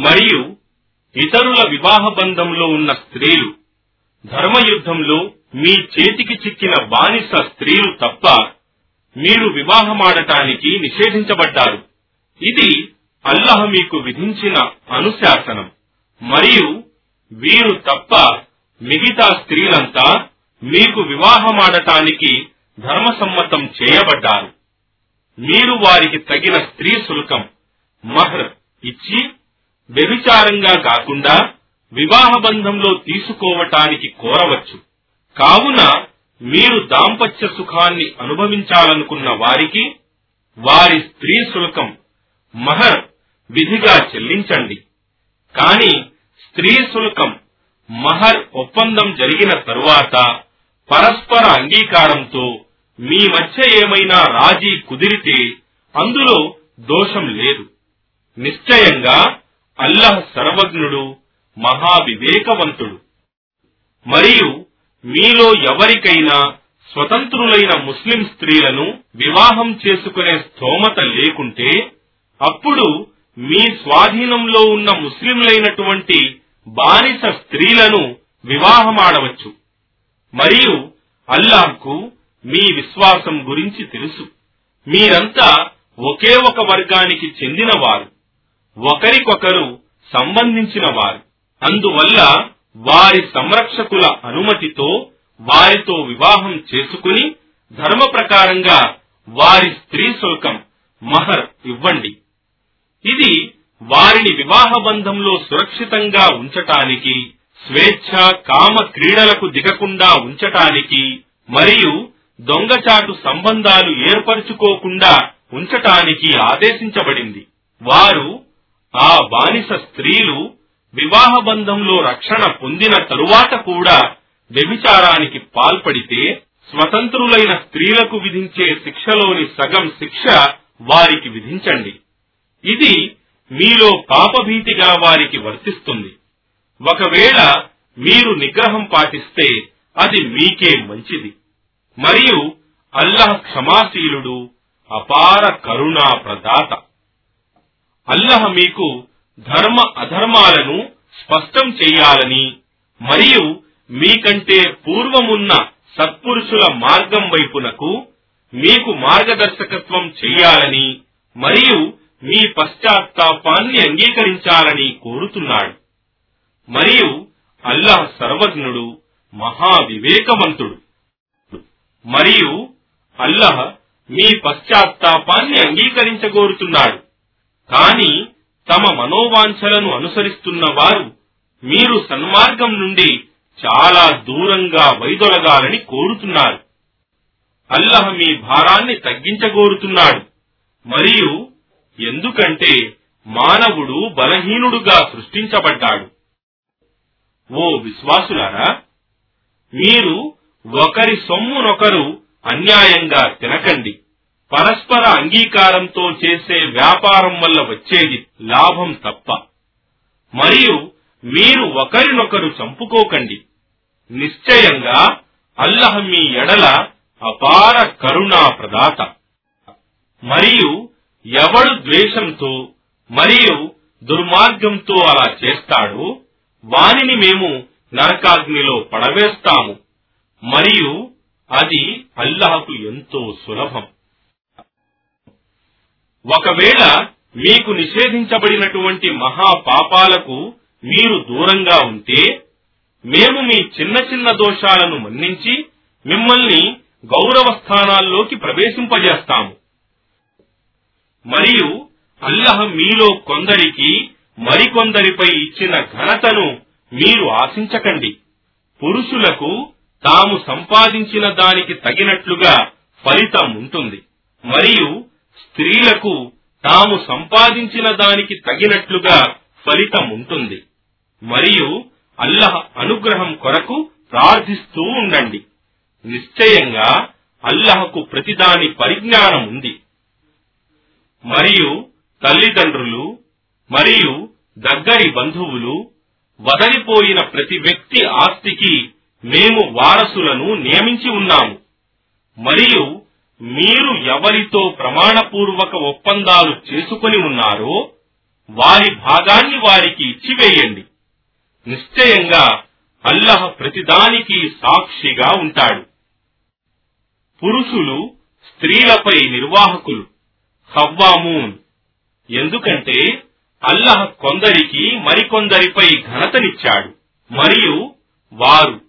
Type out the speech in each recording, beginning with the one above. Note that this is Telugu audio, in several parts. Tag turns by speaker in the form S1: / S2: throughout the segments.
S1: మరియు ఇతరుల వివాహ బంధంలో ఉన్న స్త్రీలు ధర్మయుద్ధంలో మీ చేతికి చిక్కిన బానిస స్త్రీలు తప్ప మీరు వివాహమాడటానికి నిషేధించబడ్డారు. ఇది అల్లహ మీకు విధించిన అనుశాసనం. మరియు వీరు తప్ప మిగతా స్త్రీలంతా మీకు వివాహమాడటానికి ధర్మసమ్మతం చేయబడ్డారు. మీరు వారికి తగిన స్త్రీ శుల్కం మహర్ ఇచ్చి వ్యభిచారంగా కాకుండా వివాహ బంధంలో తీసుకోవటానికి కోరవచ్చు. కావున మీరు దాంపత్య సుఖాన్ని అనుభవించాలనుకున్న వారికి వారి స్త్రీ శుల్కం మహర్ విధిగా చెల్లించండి. కాని స్త్రీ శుల్కం మహర్ ఒప్పందం జరిగిన తరువాత పరస్పర అంగీకారంతో మీ మధ్య ఏమైనా రాజీ కుదిరితే అందులో దోషం లేదు. నిశ్చయంగా అల్లహ్ సర్వజ్ఞుడు మహావివేకవంతుడు. మరియు మీలో ఎవరికైనా స్వతంత్రులైన ముస్లిం స్త్రీలను వివాహం చేసుకునే స్తోమత లేకుంటే అప్పుడు మీ స్వాధీనంలో ఉన్న ముస్లింలైనటువంటి బానిస స్త్రీలను వివాహమాడవచ్చు. మరియు అల్లాహ్కు మీ విశ్వాసం గురించి తెలుసు. మీరంతా ఒకే ఒక వర్గానికి చెందినవారు. ఒకరికొకరు సంబంధించిన వారు. అందువల్ల వారి సంరక్షకుల అనుమతితో వారితో వివాహం చేసుకుని ధర్మ ప్రకారంగా వారి స్త్రీ శుల్కం మహర్ ఇవ్వండి. ఇది వారిని వివాహ బంధంలో సురక్షితంగా ఉంచటానికి స్వేచ్ఛ కామ క్రీడలకు దిగకుండా ఉంచటానికి మరియు దొంగచాటు సంబంధాలు ఏర్పరచుకోకుండా ఉంచటానికి ఆదేశించబడింది. వారు ఆ బానిస స్త్రీలు వివాహ బంధంలో రక్షణ పొందిన తరువాత కూడా వ్యభిచారానికి పాల్పడితే స్వతంత్రులైన స్త్రీలకు విధించే శిక్షలోని సగం శిక్ష వారికి విధించండి. ఇది మీలో పాపభీతిగా వారికి వర్తిస్తుంది. ఒకవేళ మీరు నిగ్రహం పాటిస్తే అది మీకే మంచిది. మరియు అల్లాహ్ క్షమాశీలుడు అపార కరుణా ప్రదాత అల్లహ మీకు ధర్మ అధర్మాలను స్పష్టం చేయాలని మరియు మీకంటే పూర్వమున్న సత్పురుషుల మార్గం వైపునకు మీకు మార్గదర్శకత్వం చెయ్యాలని మరియు మీ పశ్చాత్తాపాన్ని అంగీకరించాలని కోరుతున్నాడు. మరియు అల్లాహ్ సర్వజ్ఞుడు మహావివేకవంతుడు. మరియు అల్లహ మీ పశ్చాత్తాపాన్ని అంగీకరించగోరుతున్నాడు. కాని తమ మనోవాంఛలను అనుసరిస్తున్న వారు మీరు సన్మార్గం నుండి చాలా దూరంగా వైదొలగాలని కోరుతున్నారు. అల్లహ మీ భారాన్ని తగ్గించగోరుతున్నాడు. మరియు ఎందుకంటే మానవుడు బలహీనుడుగా సృష్టించబడ్డాడు. ఓ విశ్వాసులారా మీరు ఒకరి సొమ్మునొకరు అన్యాయంగా తినకండి. పరస్పర అంగీకారంతో చేసే వ్యాపారం వల్ల వచ్చేది లాభం తప్ప. మరియు మీరు ఒకరినొకరు చంపుకోకండి. నిశ్చయంగా అల్లహ మీ ఎడల అపార కరుణా ప్రదాత. మరియు ఎవడు ద్వేషంతో మరియు దుర్మార్గంతో అలా చేస్తాడు వానిని మేము నరకాగ్నిలో పడవేస్తాము. మరియు అది అల్లహకు ఎంతో సులభం. ఒకవేళ మీకు నిషేధించబడినటువంటి మహా పాపాలకు మీరు దూరంగా ఉంటే మేము మీ చిన్న చిన్న దోషాలను మన్నించి మిమ్మల్ని గౌరవ స్థానాల్లోకి ప్రవేశింపజేస్తాము. మరియు అల్లహ మీలో కొందరికి మరికొందరిపై ఇచ్చిన ఘనతను మీరు ఆశించకండి. పురుషులకు తాము సంపాదించిన దానికి తగినట్లుగా ఫలితం ఉంటుంది. మరియు స్త్రీలకు తాము సంపాదించిన దానికి తగినట్లుగా ఫలితం ఉంటుంది. మరియు అల్లహ అనుగ్రహం కొరకు ప్రార్థిస్తూ ఉండండి. నిశ్చయంగా అల్లహకు ప్రతిదాని పరిజ్ఞానం ఉంది. మరియు తల్లిదండ్రులు మరియు దగ్గరి బంధువులు వదలిపోయిన ప్రతి వ్యక్తి ఆస్తికి మేము వారసులను నియమించి ఉన్నాము. మరియు మీరు ఎవరితో ప్రమాణపూర్వక ఒప్పందాలు చేసుకొని ఉన్నారో వారి భాగాన్ని వారికి ఇచ్చివేయండి. నిశ్చయంగా అల్లహ ప్రతిదానికి సాక్షిగా ఉంటాడు. పురుషులు స్త్రీలపై నిర్వాహకులు. హవ్వామూన్. ఎందుకంటే అల్లహ కొందరికి మరికొందరిపై ఘనతనిచ్చాడు. మరియు వారు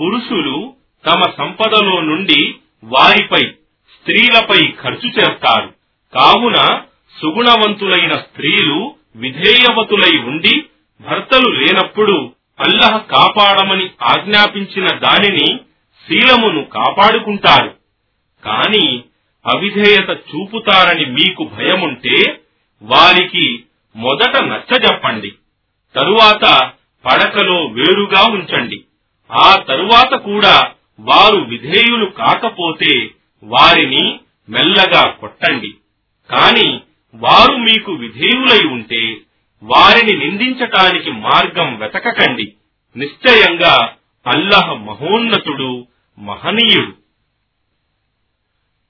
S1: పురుషులు తమ సంపదలో నుండి వారిపై స్త్రీలపై ఖర్చు చేస్తారు. కావున సుగుణవంతులైన స్త్రీలు విధేయవతులై ఉండి భర్తలు లేనప్పుడు అల్లహ కాపాడమని ఆజ్ఞాపించిన దానిని శీలమును కాపాడుకుంటారు. కాని అవిధేయత చూపుతారని మీకు భయముంటే వారికి మొదట నచ్చజెప్పండి. తరువాత పడకలో వేరుగా ఉంచండి. ఆ తరువాత కూడా వారు విధేయులు కాకపోతే వారిని మెల్లగా కొట్టండి. కాని వారు మీకు విధేయులై ఉంటే వారిని నిందించటానికి మార్గం వెతకకండి. నిశ్చయంగా అల్లహ మహోన్నతుడు మహనీయుడు.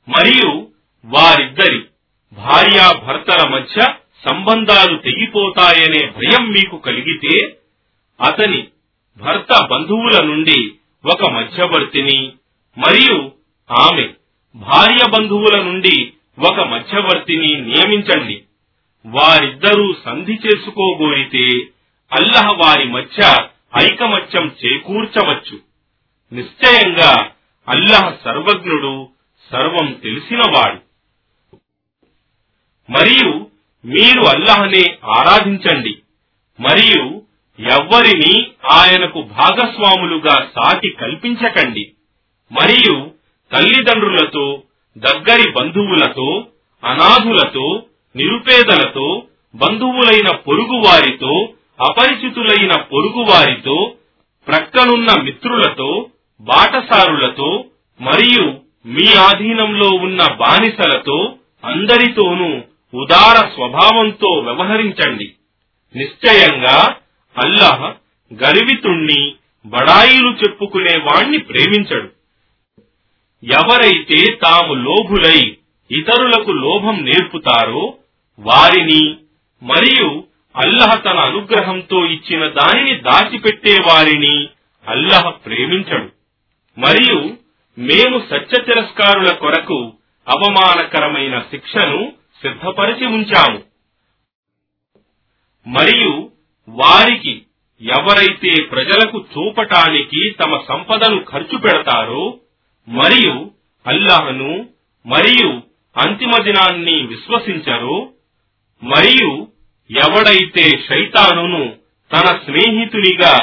S1: మరియు వారిద్దరి భార్యాభర్తల మధ్య సంబంధాలు తెగిపోతాయనే భయం మీకు కలిగితే అతని భర్త బంధువుల నుండి ఒక మధ్యవర్తిని మరియు ఆమె భార్య బంధువుల నుండి ఒక మధ్యవర్తిని నియమించండి. వారిద్దరూ సంధి చేసుకోగోరితే అల్లహ వారి మధ్య ఐకమత్యం చేకూర్చవచ్చు. నిశ్చయంగా అల్లహ సర్వజ్ఞుడు సర్వం తెలిసినవాడు. మరియు మీరు అల్లహనే ఆరాధించండి. మరియు ఎవ్వరిని ఆయనకు భాగస్వాములుగా సాటి కల్పించకండి. మరియు తల్లిదండ్రులతో దగ్గరి బంధువులతో అనాథులతో నిరుపేదలతో బంధువులైన పొరుగువారితో అపరిచితులైన పొరుగువారితో ప్రక్కనున్న మిత్రులతో బాటసారులతో మరియు మీ ఆధీనంలో ఉన్న బానిసలతో అందరితోనూ ఉదార స్వభావంతో వ్యవహరించండి. నిశ్చయంగా అల్లహ గర్వితుణ్ణి బడాయిలు చెప్పుకునే వాణ్ణి ప్రేమించడు. ఎవరైతే తాము లోభులై ఇతరులకు లోభం నేర్పుతారో వారిని మరియు అల్లహ తన అనుగ్రహంతో ఇచ్చిన దానిని దాచిపెట్టే వారిని అల్లహ ప్రేమించడు. మరియు మేము సత్య తిరస్కారుల కొరకు అవమానకరమైన శిక్షను సిద్ధపరిచి ఉంచాము. మరియు వారికి ఎవరైతే ప్రజలకు చూపటానికి తమ సంపదను ఖర్చు పెడతారో మరియు అల్లాహను మరియు అంతిమ దినాన్ని విశ్వసించరో మరియు ఎవడైతే శైతానును తన స్నేహితునిగా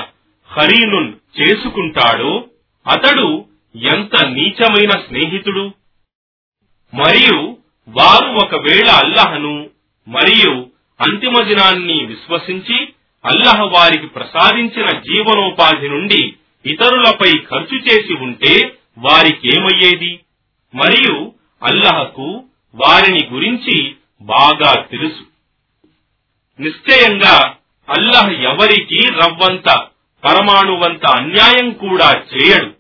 S1: హరీనున్ చేసుకుంటాడో అతడు ఎంత నీచమైన స్నేహితుడు? మరియు వారు ఒకవేళ అల్లహను మరియు అంతిమ దినాన్ని విశ్వసించి అల్లహ వారికి ప్రసాదించిన జీవనోపాధి నుండి ఇతరులపై ఖర్చు చేసి ఉంటే వారికేమయ్యేది? మరియు అల్లహకు వారిని గురించి బాగా తెలుసు. నిశ్చయంగా అల్లహ ఎవరికి రవ్వంత పరమాణువంత అన్యాయం కూడా చేయడు.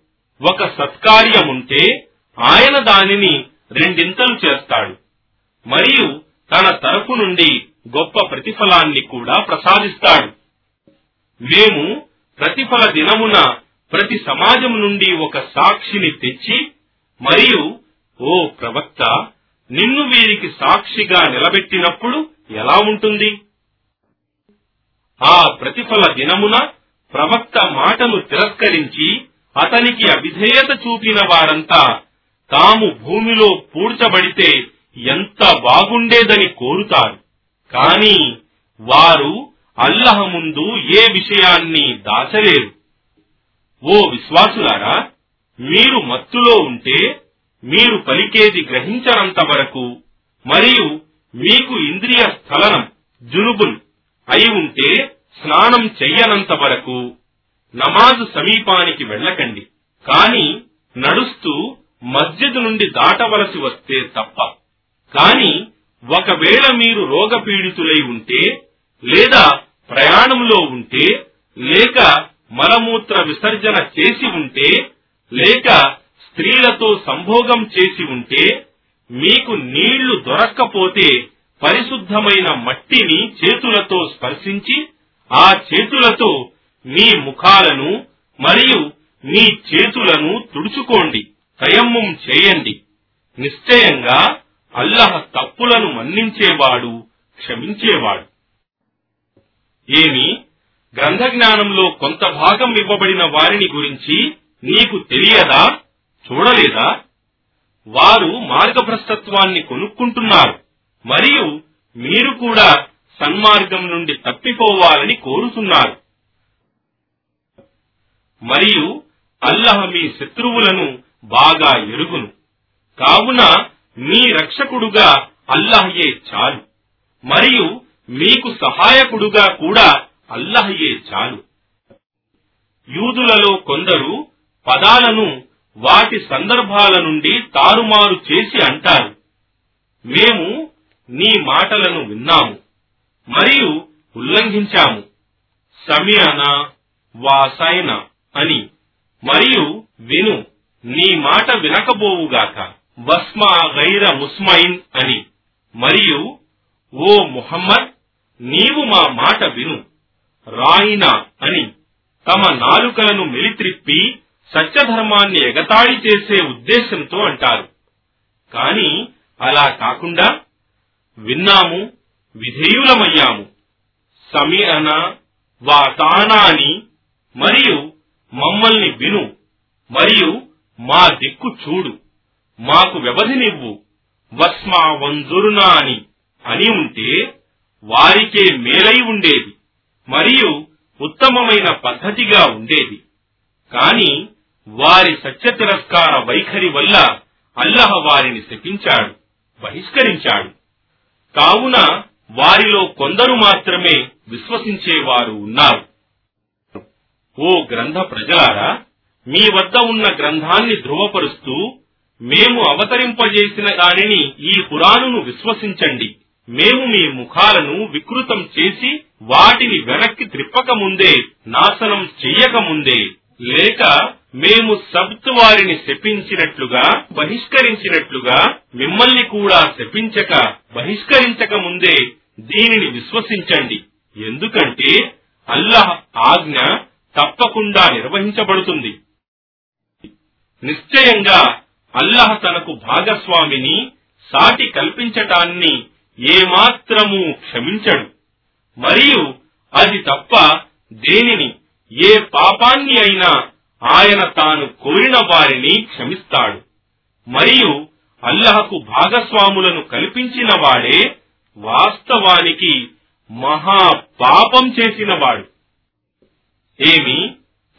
S1: ఒక సత్కార్యముంటే ఆయన దానిని రెండింతలు చేస్తాడు. మరియు తన తరపు నుండి గొప్ప ప్రతిఫలాన్ని కూడా ప్రసాదిస్తాడు. మేము ప్రతిఫల దినమున ప్రతి సమాజం నుండి ఒక సాక్షిని తెచ్చి మరియు ఓ ప్రవక్త నిన్ను వీరికి సాక్షిగా నిలబెట్టినప్పుడు ఎలా ఉంటుంది? ఆ ప్రతిఫల దినమున ప్రవక్త మాటను తిరస్కరించి అతనికి అవిధేయత చూపిన వారంతా తాము భూమిలో పూడ్చబడితే ఎంత బాగుండేదని కోరుతారు. కాని వారు అల్లహ ముందు ఏ విషయాన్ని దాచలేరు. ఓ విశ్వాసులారా మీరు మత్తులో ఉంటే మీరు పలికేది గ్రహించనంత వరకు మరియు మీకు ఇంద్రియ స్థలనం జునుబుల్ అయి ఉంటే స్నానం చెయ్యనంత వరకు నమాజు సమీపానికి వెళ్ళకండి. కాని నడుస్తూ మస్జిద్ నుండి దాటవలసి వస్తే తప్ప. కాని ఒకవేళ మీరు రోగపీడితులై ఉంటే లేదా ప్రయాణంలో ఉంటే లేక మలమూత్ర విసర్జన చేసి ఉంటే లేక స్త్రీలతో సంభోగం చేసి ఉంటే మీకు నీళ్ళు దొరక్కపోతే పరిశుద్ధమైన మట్టిని చేతులతో స్పర్శించి ఆ చేతులతో మీ ముఖాలను మరియు మీ చేతులను తుడుచుకోండి. తయమ్మం చేయండి. నిశ్చయంగా అల్లహ తప్పులను మన్నించేవాడు క్షమించేవాడు. ఏమి గ్రంథ జ్ఞానంలో కొంత భాగం ఇవ్వబడిన వారిని గురించి నీకు తెలియదా? చూడలేదా? వారు మార్గభ్రష్టత్వాన్ని కొనుక్కుంటున్నారు. మరియు మీరు కూడా సన్మార్గం నుండి తప్పిపోవాలని కోరుతున్నారు. మరియు అల్లహ మీ శత్రువులను బాగా ఎరుగును. కావున మీ రక్షకుడుగా అల్లహయే చాలు. మరియు మీకు సహాయకుడుగా కూడా అల్లహయే చాలు. యూదులలో కొందరు పదాలను వాటి సందర్భాల నుండి తారుమారు చేసి అంటారు. మేము నీ మాటలను విన్నాము మరియు ఉల్లంఘించాము. సమయనా వాసైన అని మరియు విను నీ మాట వినకబోవుగాక వస్మా గైర ముస్మైన్ అని మరియు ఓ ముహమ్మద్ నీవు మా మాట విను. రాయినా అని తమ నాలుకలను మెలిత్రిప్పి సత్యధర్మాన్ని ఎగతాళి చేసే ఉద్దేశంతో అంటారు. కాని అలా కాకుండా విన్నాము విధేయులమయ్యాము. సమీరన వాతానాని మరియు మమ్మల్ని విను మరియు మా దిక్కు చూడు మాకు వ్యవధినివ్వు. వస్మా వంజురునా అని అని ఉంటే వారికే మేలై ఉండేది. మరియు ఉత్తమమైన పద్ధతిగా ఉండేది. కాని వారి సత్య తిరస్కార వైఖరి వల్ల అల్లహ వారిని శపించాడు బహిష్కరించాడు. కావున వారిలో కొందరు మాత్రమే విశ్వసించేవారు ఉన్నారు. ఓ గ్రంథ ప్రజలారా మీ వద్ద ఉన్న గ్రంథాన్ని ధృవపరుస్తూ మేము అవతరింపజేసిన దానిని ఈ పురాణును విశ్వసించండి. మేము మీ ముఖాలను వికృతం చేసి వాటిని వెనక్కి త్రిప్పకముందే నాశనం చెయ్యకముందే. లేక మేము సబ్త్ వారిని శపించినట్లుగా బహిష్కరించినట్లుగా మిమ్మల్ని కూడా శపించక బహిష్కరించక ముందే దీనిని విశ్వసించండి. ఎందుకంటే అల్లాహ్ ఆజ్ఞ తప్పకుండా నిర్వహించబడుతుంది. నిశ్చయంగా అల్లహ తనకు భాగస్వామిని సాటి కల్పించటాన్ని ఏమాత్రము క్షమించడు. మరియు అది తప్ప దేనిని ఏ పాపాన్ని అయినా ఆయన తాను కోరిన వారిని క్షమిస్తాడు. మరియు అల్లహకు భాగస్వాములను కల్పించిన వాడే వాస్తవానికి మహా పాపం చేసినవాడు. ఏమి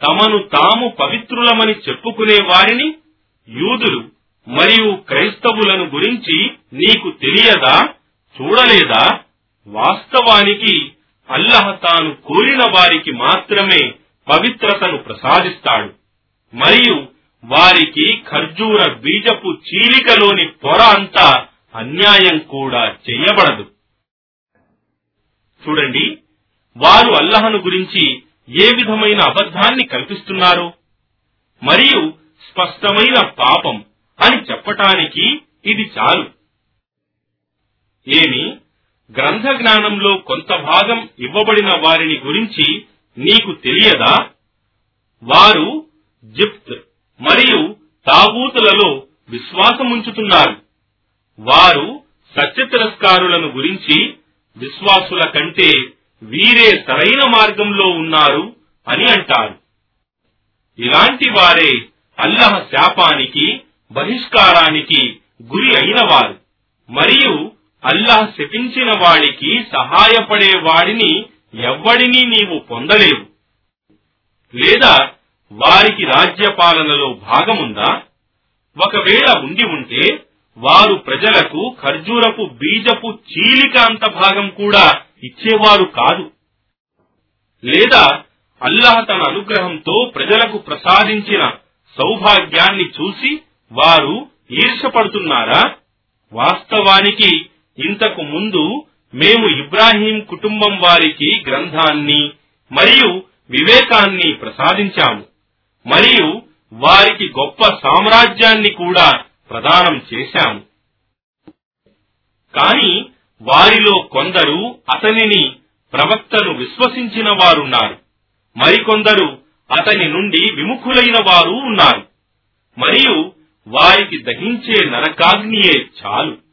S1: తమను తాము పవిత్రులమని చెప్పుకునే వారిని యూదులు మరియు క్రైస్తవులను గురించి నీకు తెలియదా? చూడలేదా? వాస్తవానికి అల్లహ తాను కోరిన వారికి మాత్రమే పవిత్రతను ప్రసాదిస్తాడు. మరియు వారికి ఖర్జూర బీజపు చీలికలోని పొర అంతా అన్యాయం కూడా చేయబడదు. చూడండి వారు అల్లహను గురించి ఏ విధమైన అబద్ధాన్ని కల్పిస్తున్నారు? మరియు స్పష్టమైన పాపం అని చెప్పటానికి ఇది చాలు. ఏమి? గ్రంథ జ్ఞానంలో కొంత భాగం ఇవ్వబడిన వారిని గురించి నీకు తెలియదా? వారు జిప్త్ మరియు తాబూతులలో విశ్వాసముంచుతున్నారు. వారు సత్య తిరస్కారులను గురించి విశ్వాసుల కంటే వీరే సరైన మార్గంలో ఉన్నారు అని అంటారు. ఇలాంటి వారే అల్లహ శాపానికి బహిష్కారానికి గురి అయిన వారు. మరియు అల్లాహ్ శపించిన వాడికి సహాయపడే వాడిని ఎవ్వడిని నీవు పొందలేవు. లేదా వారికి రాజ్యపాలనలో భాగముందా? ఒకవేళ ఉండి ఉంటే వారు ప్రజలకు ఖర్జూరపు బీజపు చీలిక అంత భాగం కూడా ఇచ్చేవారు కాదు. లేదా అల్లాహ్ తన అనుగ్రహంతో ప్రజలకు ప్రసాదించిన సౌభాగ్యాన్ని చూసి వారు ఈర్షపడుతున్నారా వాస్తవానికి ఇంతకు ముందు మేము ఇబ్రాహీం కుటుంబం వారికి గ్రంథాన్ని మరియు వివేకాన్ని ప్రసాదించాము. మరియు వారికి గొప్ప సామ్రాజ్యాన్ని కూడా ప్రదానం చేశాము. కాని వారిలో కొందరు అతనిని ప్రవక్తను విశ్వసించిన వారున్నారు మరికొందరు అతని నుండి విముఖులైన వారు ఉన్నారు. మరియు వారికి దహించే నరకాగ్నియే చాలు.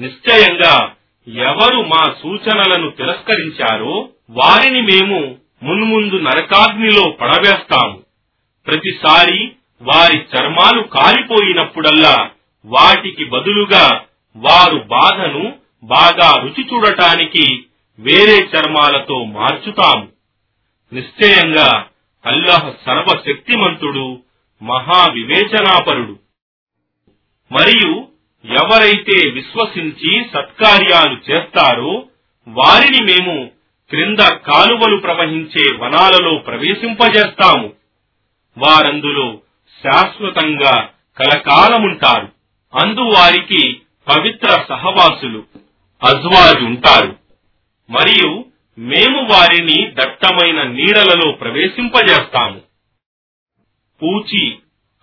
S1: నిశ్చయంగా ఎవరు మా సూచనలను తిరస్కరించారో వారిని మేము మున్ముందు నరకాగ్నిలో పడవేస్తాము. ప్రతిసారి వారి చర్మాలు కాలిపోయినప్పుడల్లా వాటికి బదులుగా వారు బాధను బాగా రుచి చూడటానికి వేరే చర్మాలతో మార్చుతాము. నిశ్చయంగా అల్లాహ్ సర్వశక్తిమంతుడు మహావివేచనాపరుడు. మరియు ఎవరైతే విశ్వసించి సత్కార్యాలు చేస్తారో వారిని మేము క్రింద కాలువలు ప్రవహించే వనాలలో ప్రవేశింపజేస్తాము. వారందులో శాశ్వతంగా కలకాలముంటారు. అందువారికి పవిత్ర సహవాసులు అజ్వాజుంటారు మరియు మేము వారిని దట్టమైన నీడలలో ప్రవేశింపజేస్తాము. పూచి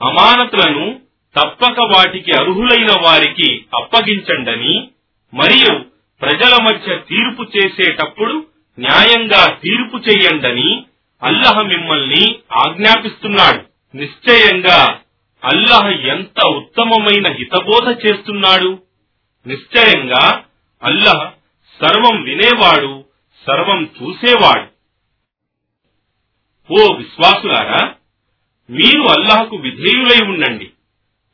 S1: అమానతులను తప్పక వాటికి అర్హులైన వారికి అప్పగించండని మరియు ప్రజల మధ్య తీర్పు చేసేటప్పుడు న్యాయంగా తీర్పు చెయ్యండని అల్లహ మిమ్మల్ని ఆజ్ఞాపిస్తున్నాడు. నిశ్చయంగా అల్లహ ఎంత ఉత్తమమైన హితబోధ చేస్తున్నాడు. నిశ్చయంగా అల్లహ సర్వం వినేవాడు సర్వం చూసేవాడు. ఓ విశ్వాసులారా మీరు అల్లాహకు విధేయులై ఉండండి.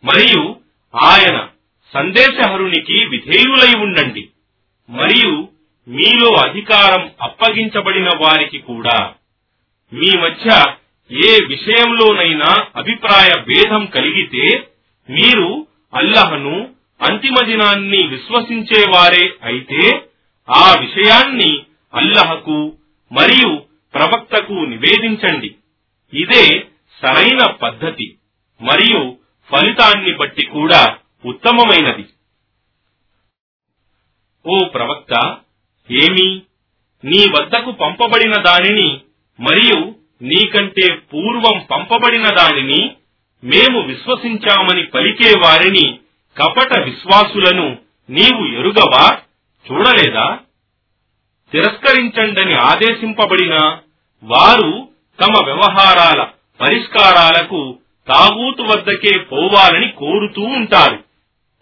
S1: మరియు ఆయన సందేశహరునికి విధేయులై ఉండండి. మరియు మీలో అధికారం అప్పగించబడిన వారికి కూడా. మీ మధ్య ఏ విషయంలోనైనా అభిప్రాయ భేదం కలిగితే మీరు అల్లహను అంతిమ దినాన్ని విశ్వసించేవారే అయితే ఆ విషయాన్ని అల్లహకు మరియు ప్రవక్తకు నివేదించండి. ఇదే సరైన పద్ధతి. మరియు ఫలితాన్ని బట్టి కూడా ఉత్తమమైనది. ఓ ప్రవక్త ఏమి? నీ వద్దకు పంపబడిన దానిని మరియు నీకంటే పూర్వం పంపబడిన దానిని మేము విశ్వసించామని పలికే వారిని కపట విశ్వాసులను నీవు ఎరుగవా? చూడలేదా? తిరస్కరించండని ఆదేశింపబడిన వారు తమ వ్యవహారాల పరిష్కారాలకు తాగూతు వద్దకే పోవాలని కోరుతూ ఉంటారు.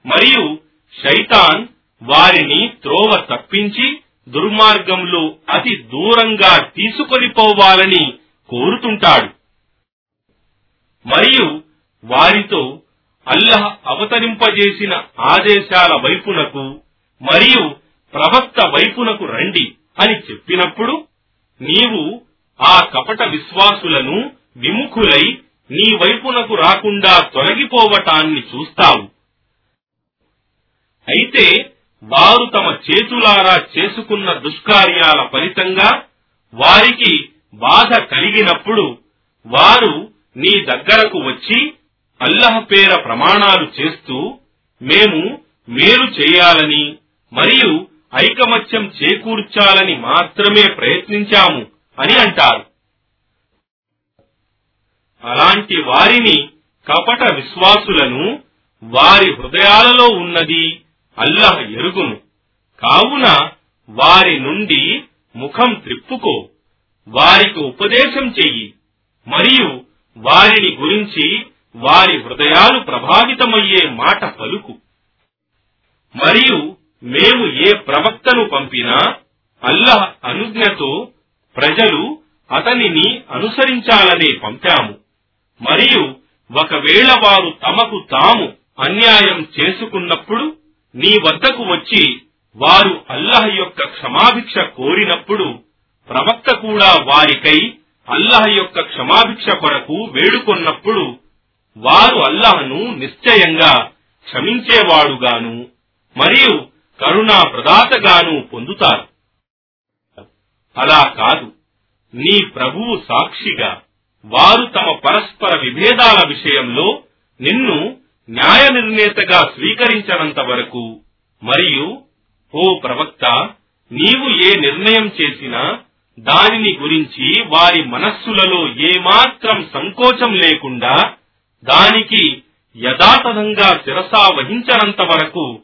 S1: మరియు శైతాన్ వారిని త్రోవ తప్పించి దుర్మార్గంలో అతి దూరంగా తీసుకొని పోవాలని కోరుతుంటాడు. మరియు వారితో అల్లహ అవతరింపజేసిన ఆదేశాల వైపునకు మరియు ప్రవక్త వైపునకు రండి అని చెప్పినప్పుడు నీవు ఆ కపట విశ్వాసులను విముఖులై నీ వైపునకు రాకుండా తొలగిపోవటాన్ని చూస్తావు. అయితే వారు తమ చేతులారా చేసుకున్న దుష్కార్యాల ఫలితంగా వారికి బాధ కలిగినప్పుడు వారు నీ దగ్గరకు వచ్చి అల్లహ పేర ప్రమాణాలు చేస్తూ మేము మేలు చేయాలని మరియు ఐకమత్యం చేకూర్చాలని మాత్రమే ప్రయత్నించాము అని అంటారు. అలాంటి వారిని కపట విశ్వాసులను వారి హృదయాలలో ఉన్నది అల్లహ ఎరుగును. కావున వారి నుండి ముఖం త్రిప్పుకో వారికి ఉపదేశం చెయ్యి మరియు వారిని గురించి వారి హృదయాలు ప్రభావితమయ్యే మాట పలుకు. మరియు మేము ఏ ప్రవక్తను పంపినా అల్లహ అనుజ్ఞతో ప్రజలు అతనిని అనుసరించాలనే పంపాము. మరియు ఒకవేళ వారు తమకు తాము అన్యాయం చేసుకున్నప్పుడు నీ వద్దకు వచ్చి వారు అల్లహ యొక్క క్షమాభిక్ష కోరినప్పుడు ప్రవక్త కూడా వారికై అల్లహ యొక్క క్షమాభిక్ష కొరకు వేడుకొన్నప్పుడు వారు అల్లహను నిశ్చయంగా క్షమించేవాడుగాను మరియు కరుణా ప్రదాతగాను పొందుతారు. అలా కాదు. నీ ప్రభువు సాక్షిగా వారు తమ పరస్పర విభేదాల విషయంలో నిన్ను న్యాయ నిర్ణేతగా స్వీకరించనంత వరకు మరియు ఓ ప్రవక్త నీవు ఏ నిర్ణయం చేసినా దానిని గురించి వారి మనస్సులలో ఏమాత్రం సంకోచం లేకుండా దానికి యథాతథంగా శిరసా వహించనంత వరకు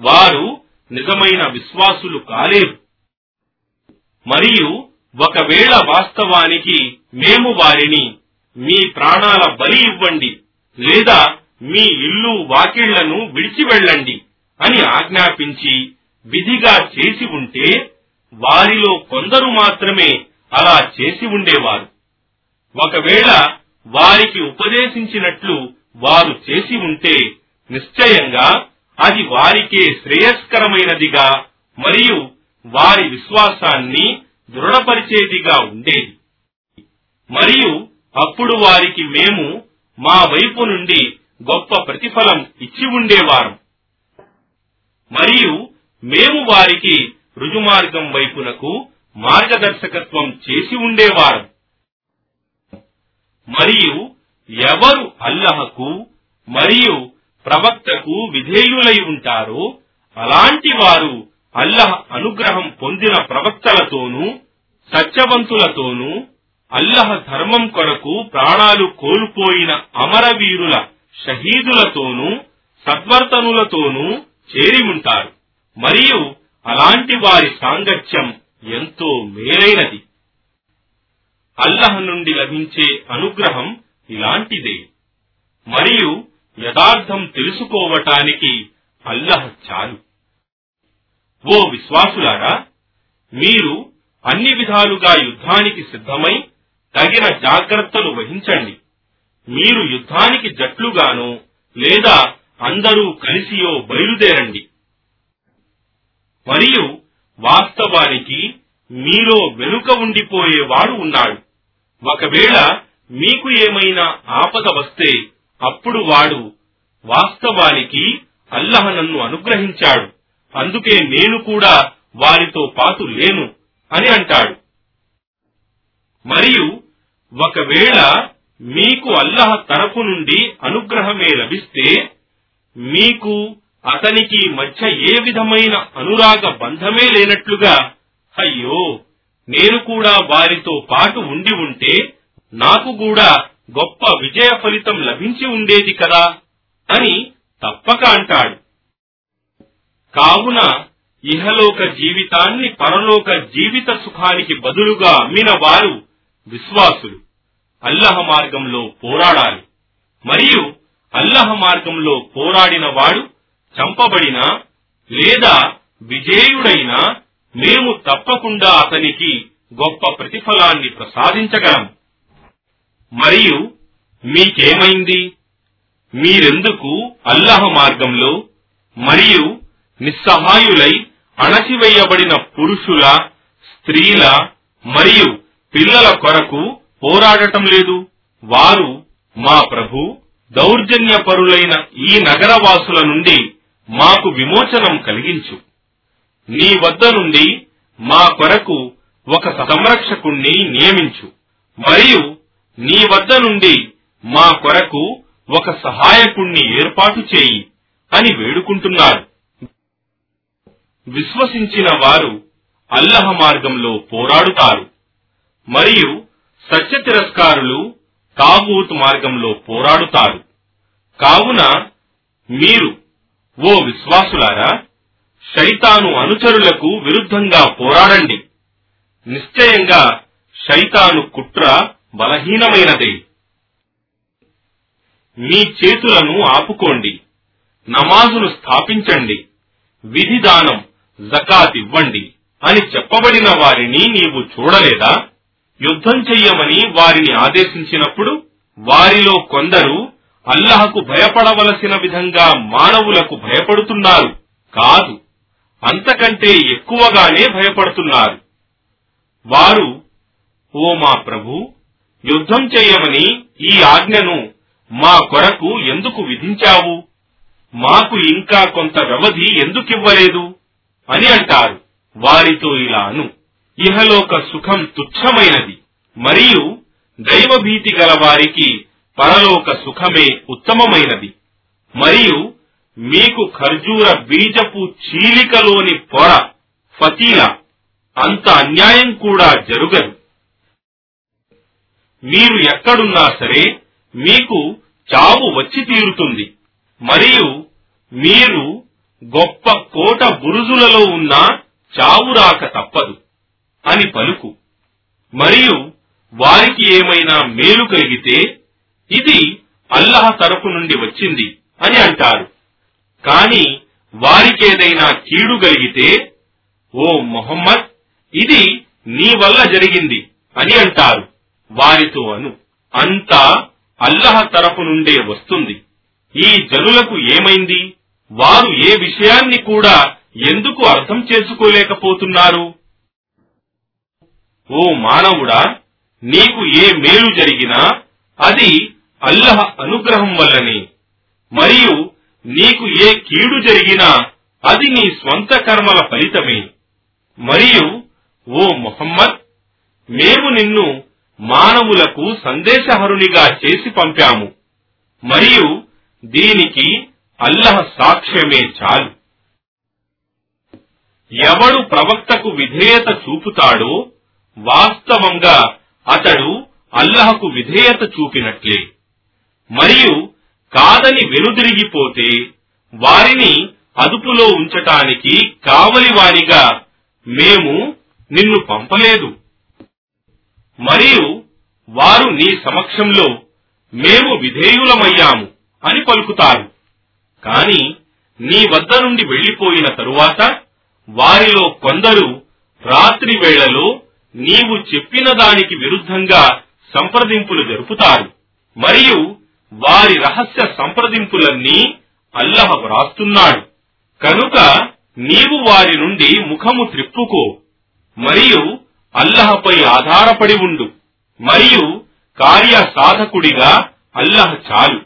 S1: వారు నిజమైన విశ్వాసులు కాలేరు. మరియు ఒకవేళ వాస్తవానికి మేము వారిని మీ ప్రాణాల బలి ఇవ్వండి లేదా మీ ఇల్లు వాకిళ్ళను విడిచి వెళ్ళండి అని ఆజ్ఞాపించి విధిగా చేసి ఉంటే వారిలో కొందరు మాత్రమే అలా చేసి ఉండేవారు. ఒకవేళ వారికి ఉపదేశించినట్లు వారు చేసి ఉంటే నిశ్చయంగా అది వారికే శ్రేయస్కరమైనదిగా మరియు వారి విశ్వాసాన్ని దృఢపరిచేదిగా ఉండేది. మరియు అప్పుడు వారికి మేము మా వైపు నుండి గొప్ప ప్రతిఫలం ఇచ్చి ఉండేవారం. మరియు మేము వారికి రుజుమార్గం వైపునకు మార్గదర్శకత్వం చేసి ఉండేవారం. మరియు ఎవరు అల్లహకు మరియు ప్రవక్తకు విధేయులై ఉంటారో అలాంటి వారు అల్లహ అనుగ్రహం పొందిన ప్రవక్తలతోనూ సత్యవంతులతోనూ అల్లహ ధర్మం కొరకు ప్రాణాలు కోల్పోయిన అమరవీరుల షహీదులతోనూ సద్వర్తనులతోనూ చేరి ఉంటారు. మరియు అలాంటి వారి సాంగత్యం ఎంతో మేలైనది. అల్లహ నుండి లభించే అనుగ్రహం ఇలాంటిదే. మరియు యథార్థం తెలుసుకోవటానికి అల్లహ చాలు. ఓ విశ్వాసులారా మీరు అన్ని విధాలుగా యుద్ధానికి సిద్ధమై తగిన జాగ్రత్తలు వహించండి. మీరు యుద్ధానికి జట్లుగానో లేదా అందరూ కలిసియో బయలుదేరండి. మరియు వాస్తవానికి మీలో వెనుక ఉండిపోయేవాడు ఉన్నాడు. ఒకవేళ మీకు ఏమైనా ఆపద వస్తే అప్పుడు వాడు వాస్తవానికి అల్లహ నన్ను అనుగ్రహించాడు. అందుకే నేను కూడా వారితో పాటు లేను అని అంటాడు. మరియు ఒకవేళ మీకు అల్లహ తరపు నుండి అనుగ్రహమే లభిస్తే మీకు అతనికి మధ్య ఏ విధమైన అనురాగ బంధమే లేనట్లుగా అయ్యో నేను కూడా వారితో పాటు ఉండి ఉంటే నాకు కూడా గొప్ప విజయ ఫలితం లభించి ఉండేది కదా అని తప్పక అంటాడు. కావున ఇహలోక జీవితాన్ని పరలోక జీవిత సుఖానికి బదులుగా అమ్మిన వారు విశ్వాసులు. అల్లహ మార్గంలో పోరాడాలి. మరియు అల్లహ మార్గంలో పోరాడిన వాడు చంపబడినా లేదా విజేయుడైనా మేము తప్పకుండా అతనికి గొప్ప ప్రతిఫలాన్ని ప్రసాదించగలం. మరియు మీకేమైంది? మీరెందుకు అల్లహ మార్గంలో? మరియు నిస్సహాయులై అణచివేయబడిన పురుషుల స్త్రీల మరియు పిల్లల కొరకు పోరాడటం లేదు. వారు మా ప్రభు దౌర్జన్యపరులైన ఈ నగరవాసుల నుండి మాకు విమోచనం కలిగించు. నీ వద్ద నుండి మా కొరకు ఒక సంరక్షకుణ్ణి నియమించు. మరియు నీ వద్ద నుండి మా కొరకు ఒక సహాయకుణ్ణి ఏర్పాటు చేయి అని వేడుకుంటున్నారు. విశ్వసించిన వారు అల్లహ మార్గంలో పోరాడుతారు. మరియు సత్య తిరస్కారులు తాగూత్ మార్గంలో పోరాడుతారు. కావున మీరు ఓ విశ్వాసులారా శైతాను అనుచరులకు విరుద్ధంగా పోరాడండి. నిశ్చయంగా శైతాను కుట్ర బలహీనమైనదే. మీ చేతులను ఆపుకోండి. నమాజును స్థాపించండి. విధిదానం జకాత్ ఇవ్వండి అని చెప్పబడిన వారిని నీవు చూడలేదా? యుద్ధం చెయ్యమని వారిని ఆదేశించినప్పుడు వారిలో కొందరు అల్లహకు భయపడవలసిన విధంగా మానవులకు భయపడుతున్నారు కాదు అంతకంటే ఎక్కువగానే భయపడుతున్నారు. వారు ఓ మా ప్రభు యుద్ధం చేయమని ఈ ఆజ్ఞను మా కొరకు ఎందుకు విధించావు? మాకు ఇంకా కొంత వ్యవధి ఎందుకివ్వలేదు? అని అంటారు. వారితో ఇలాను. ఇహలోక సుఖం తుచ్చమైనది. మరియు దైవభీతి గల వారికి పరలోక సుఖమే ఉత్తమమైనది. మరియు మీకు ఖర్జూర బీజపు చీలికలోని పొర ఫతీల అంత అన్యాయం కూడా జరుగదు. మీరు ఎక్కడున్నా సరే మీకు చావు వచ్చి తీరుతుంది. మరియు మీరు గొప్ప కోట బురుజులలో ఉన్న చావురాక తప్పదు అని పలుకు. మరియు వారికి ఏమైనా మేలు కలిగితే ఇది అల్లహ తరపు నుండి వచ్చింది అని అంటారు. కాని వారికేదైనా కీడు కలిగితే ఓ మొహమ్మద్ ఇది నీ వల్ల జరిగింది అని అంటారు. వారితో అను అంతా అల్లహ తరపు నుండే వస్తుంది. ఈ జనులకు ఏమైంది? వారు ఏ విషయాన్ని కూడా ఎందుకు అర్థం చేసుకోలేకపోతున్నారు? ఓ మానవుడా నీకు ఏ మేలు జరిగినా అది అల్లహ అనుగ్రహం వల్లనే. మరియు నీకు ఏ కీడు జరిగినా అది నీ స్వంత కర్మల ఫలితమే. మరియు ఓ మొహమ్మద్ మేము నిన్ను మానవులకు సందేశహరునిగా చేసి పంపాము. మరియు దీనికి అల్లహ సాక్ష్యమే చాలు. ఎవడు ప్రవక్తకు విధేయత చూపుతాడో వాస్తవంగా అతడు అల్లహకు విధేయత చూపినట్లే. మరియు కాదని వెనుదిరిగిపోతే వారిని అదుపులో ఉంచటానికి కావలివానిగా మేము నిన్ను పంపలేదు. మరియు వారు నీ సమక్షంలో మేము విధేయులమయ్యాము అని పలుకుతారు. కాని నీ వద్ద నుండి వెళ్ళిపోయిన తరువాత వారిలో కొందరు రాత్రి వేళలో నీవు చెప్పిన దానికి విరుద్ధంగా సంప్రదింపులు జరుపుతారు. మరియు వారి రహస్య సంప్రదింపులన్నీ అల్లహ వ్రాస్తున్నాడు కనుక నీవు వారి నుండి ముఖము త్రిప్పుకో. మరియు అల్లహపై ఆధారపడి ఉండు. మరియు కార్య సాధకుడిగా అల్లహ చాలు.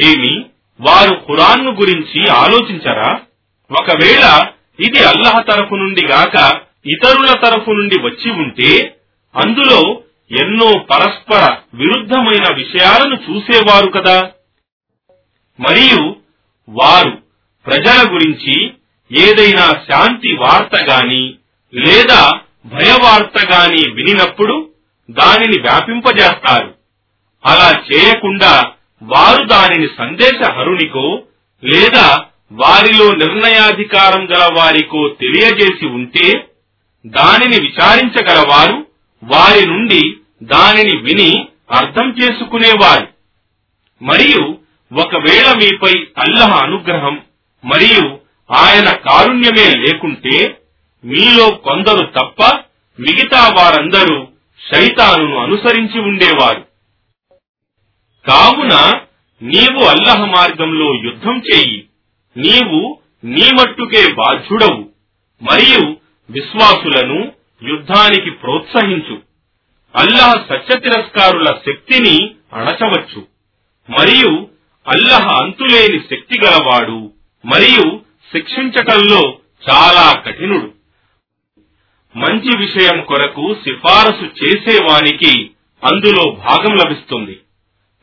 S1: ఏమి? వారు ఖురాన్ను గురించి ఆలోచించరా? ఒకవేళ ఇది అల్లహ తరఫు నుండి గాక ఇతరుల తరఫు నుండి వచ్చి ఉంటే అందులో ఎన్నో పరస్పర విరుద్ధమైన విషయాలను చూసేవారు కదా. మరియు వారు ప్రజల గురించి ఏదైనా శాంతి వార్త గాని లేదా భయవార్త గాని వినినప్పుడు దానిని వ్యాపింపజేస్తారు. అలా చేయకుండా వారు దానిని సందేశహరునికో లేదా వారిలో నిర్ణయాధికారం గల వారికో తెలియజేసి ఉంటే దానిని విచారించగలవారు వారి నుండి దానిని విని అర్థం చేసుకునేవారు. మరియు ఒకవేళ మీపై అల్లహ అనుగ్రహం మరియు ఆయన కారుణ్యమే లేకుంటే మీలో కొందరు తప్ప మిగతా వారందరూ శైతాను అనుసరించి ఉండేవారు. కావున నీవు అల్లహ మార్గంలో యుద్ధం చేయి. నీవు నీ మట్టుకే బాధ్యుడవు. మరియు విశ్వాసులను యుద్ధానికి ప్రోత్సహించు. అల్లహ సత్య తిరస్కారుల శక్తిని అణచవచ్చు. మరియు అల్లహ అంతులేని శక్తి గలవాడు మరియు శిక్షించటంలో చాలా కఠినుడు. మంచి విషయం కొరకు సిఫారసు చేసేవానికి అందులో భాగం లభిస్తుంది.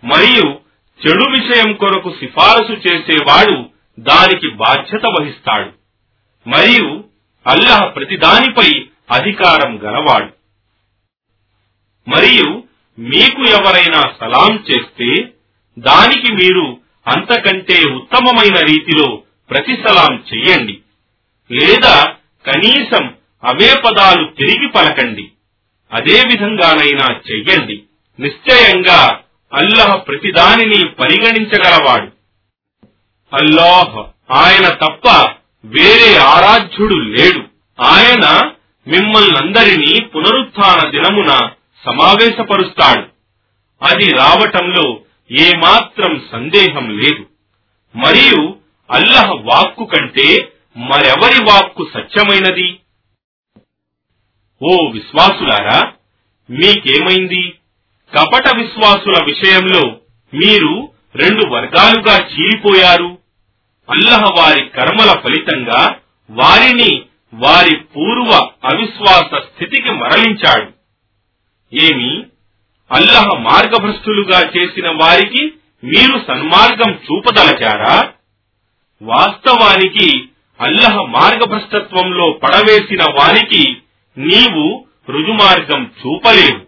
S1: మరియు చెడు విషయం కొరకు సిఫారసు చేసేవాడు దానికి బాధ్యత వహిస్తాడు. మరియు అల్లహ ప్రతిదానిపై అధికారం గలవాడు. మరియు మీకు ఎవరైనా సలాం చేస్తే దానికి మీరు అంతకంటే ఉత్తమమైన రీతిలో ప్రతి సలాం చెయ్యండి. లేదా కనీసం అవే పదాలు తిరిగి పలకండి. అదే విధంగానైనా చెయ్యండి. నిశ్చయంగా అల్లహ ప్రతిదానిని పరిగణించగలవాడు. అల్లాహ్ ఆయన తప్ప వేరే ఆరాధ్యుడు లేడు. ఆయన మిమ్మల్నందరినీ పునరుత్థాన దినమున సమావేశపరుస్తాడు. అది రావటంలో ఏమాత్రం సందేహం లేదు. మరియు అల్లహ వాక్కు కంటే మరెవరి వాక్కు సత్యమైనది? ఓ విశ్వాసులారా మీకేమైంది? కపట విశ్వాసుల విషయంలో మీరు రెండు వర్గాలుగా చీలిపోయారు. అల్లహ వారి కర్మల ఫలితంగా వారిని వారి పూర్వ అవిశ్వాస స్థితికి మరలించాడు. ఏమి? అల్లహ మార్గభ్రష్టులుగా చేసిన వారికి మీరు సన్మార్గం చూపదలచారా? వాస్తవానికి అల్లహ మార్గభ్రష్టత్వంలో పడవేసిన వారికి నీవు రుజుమార్గం చూపలేవు.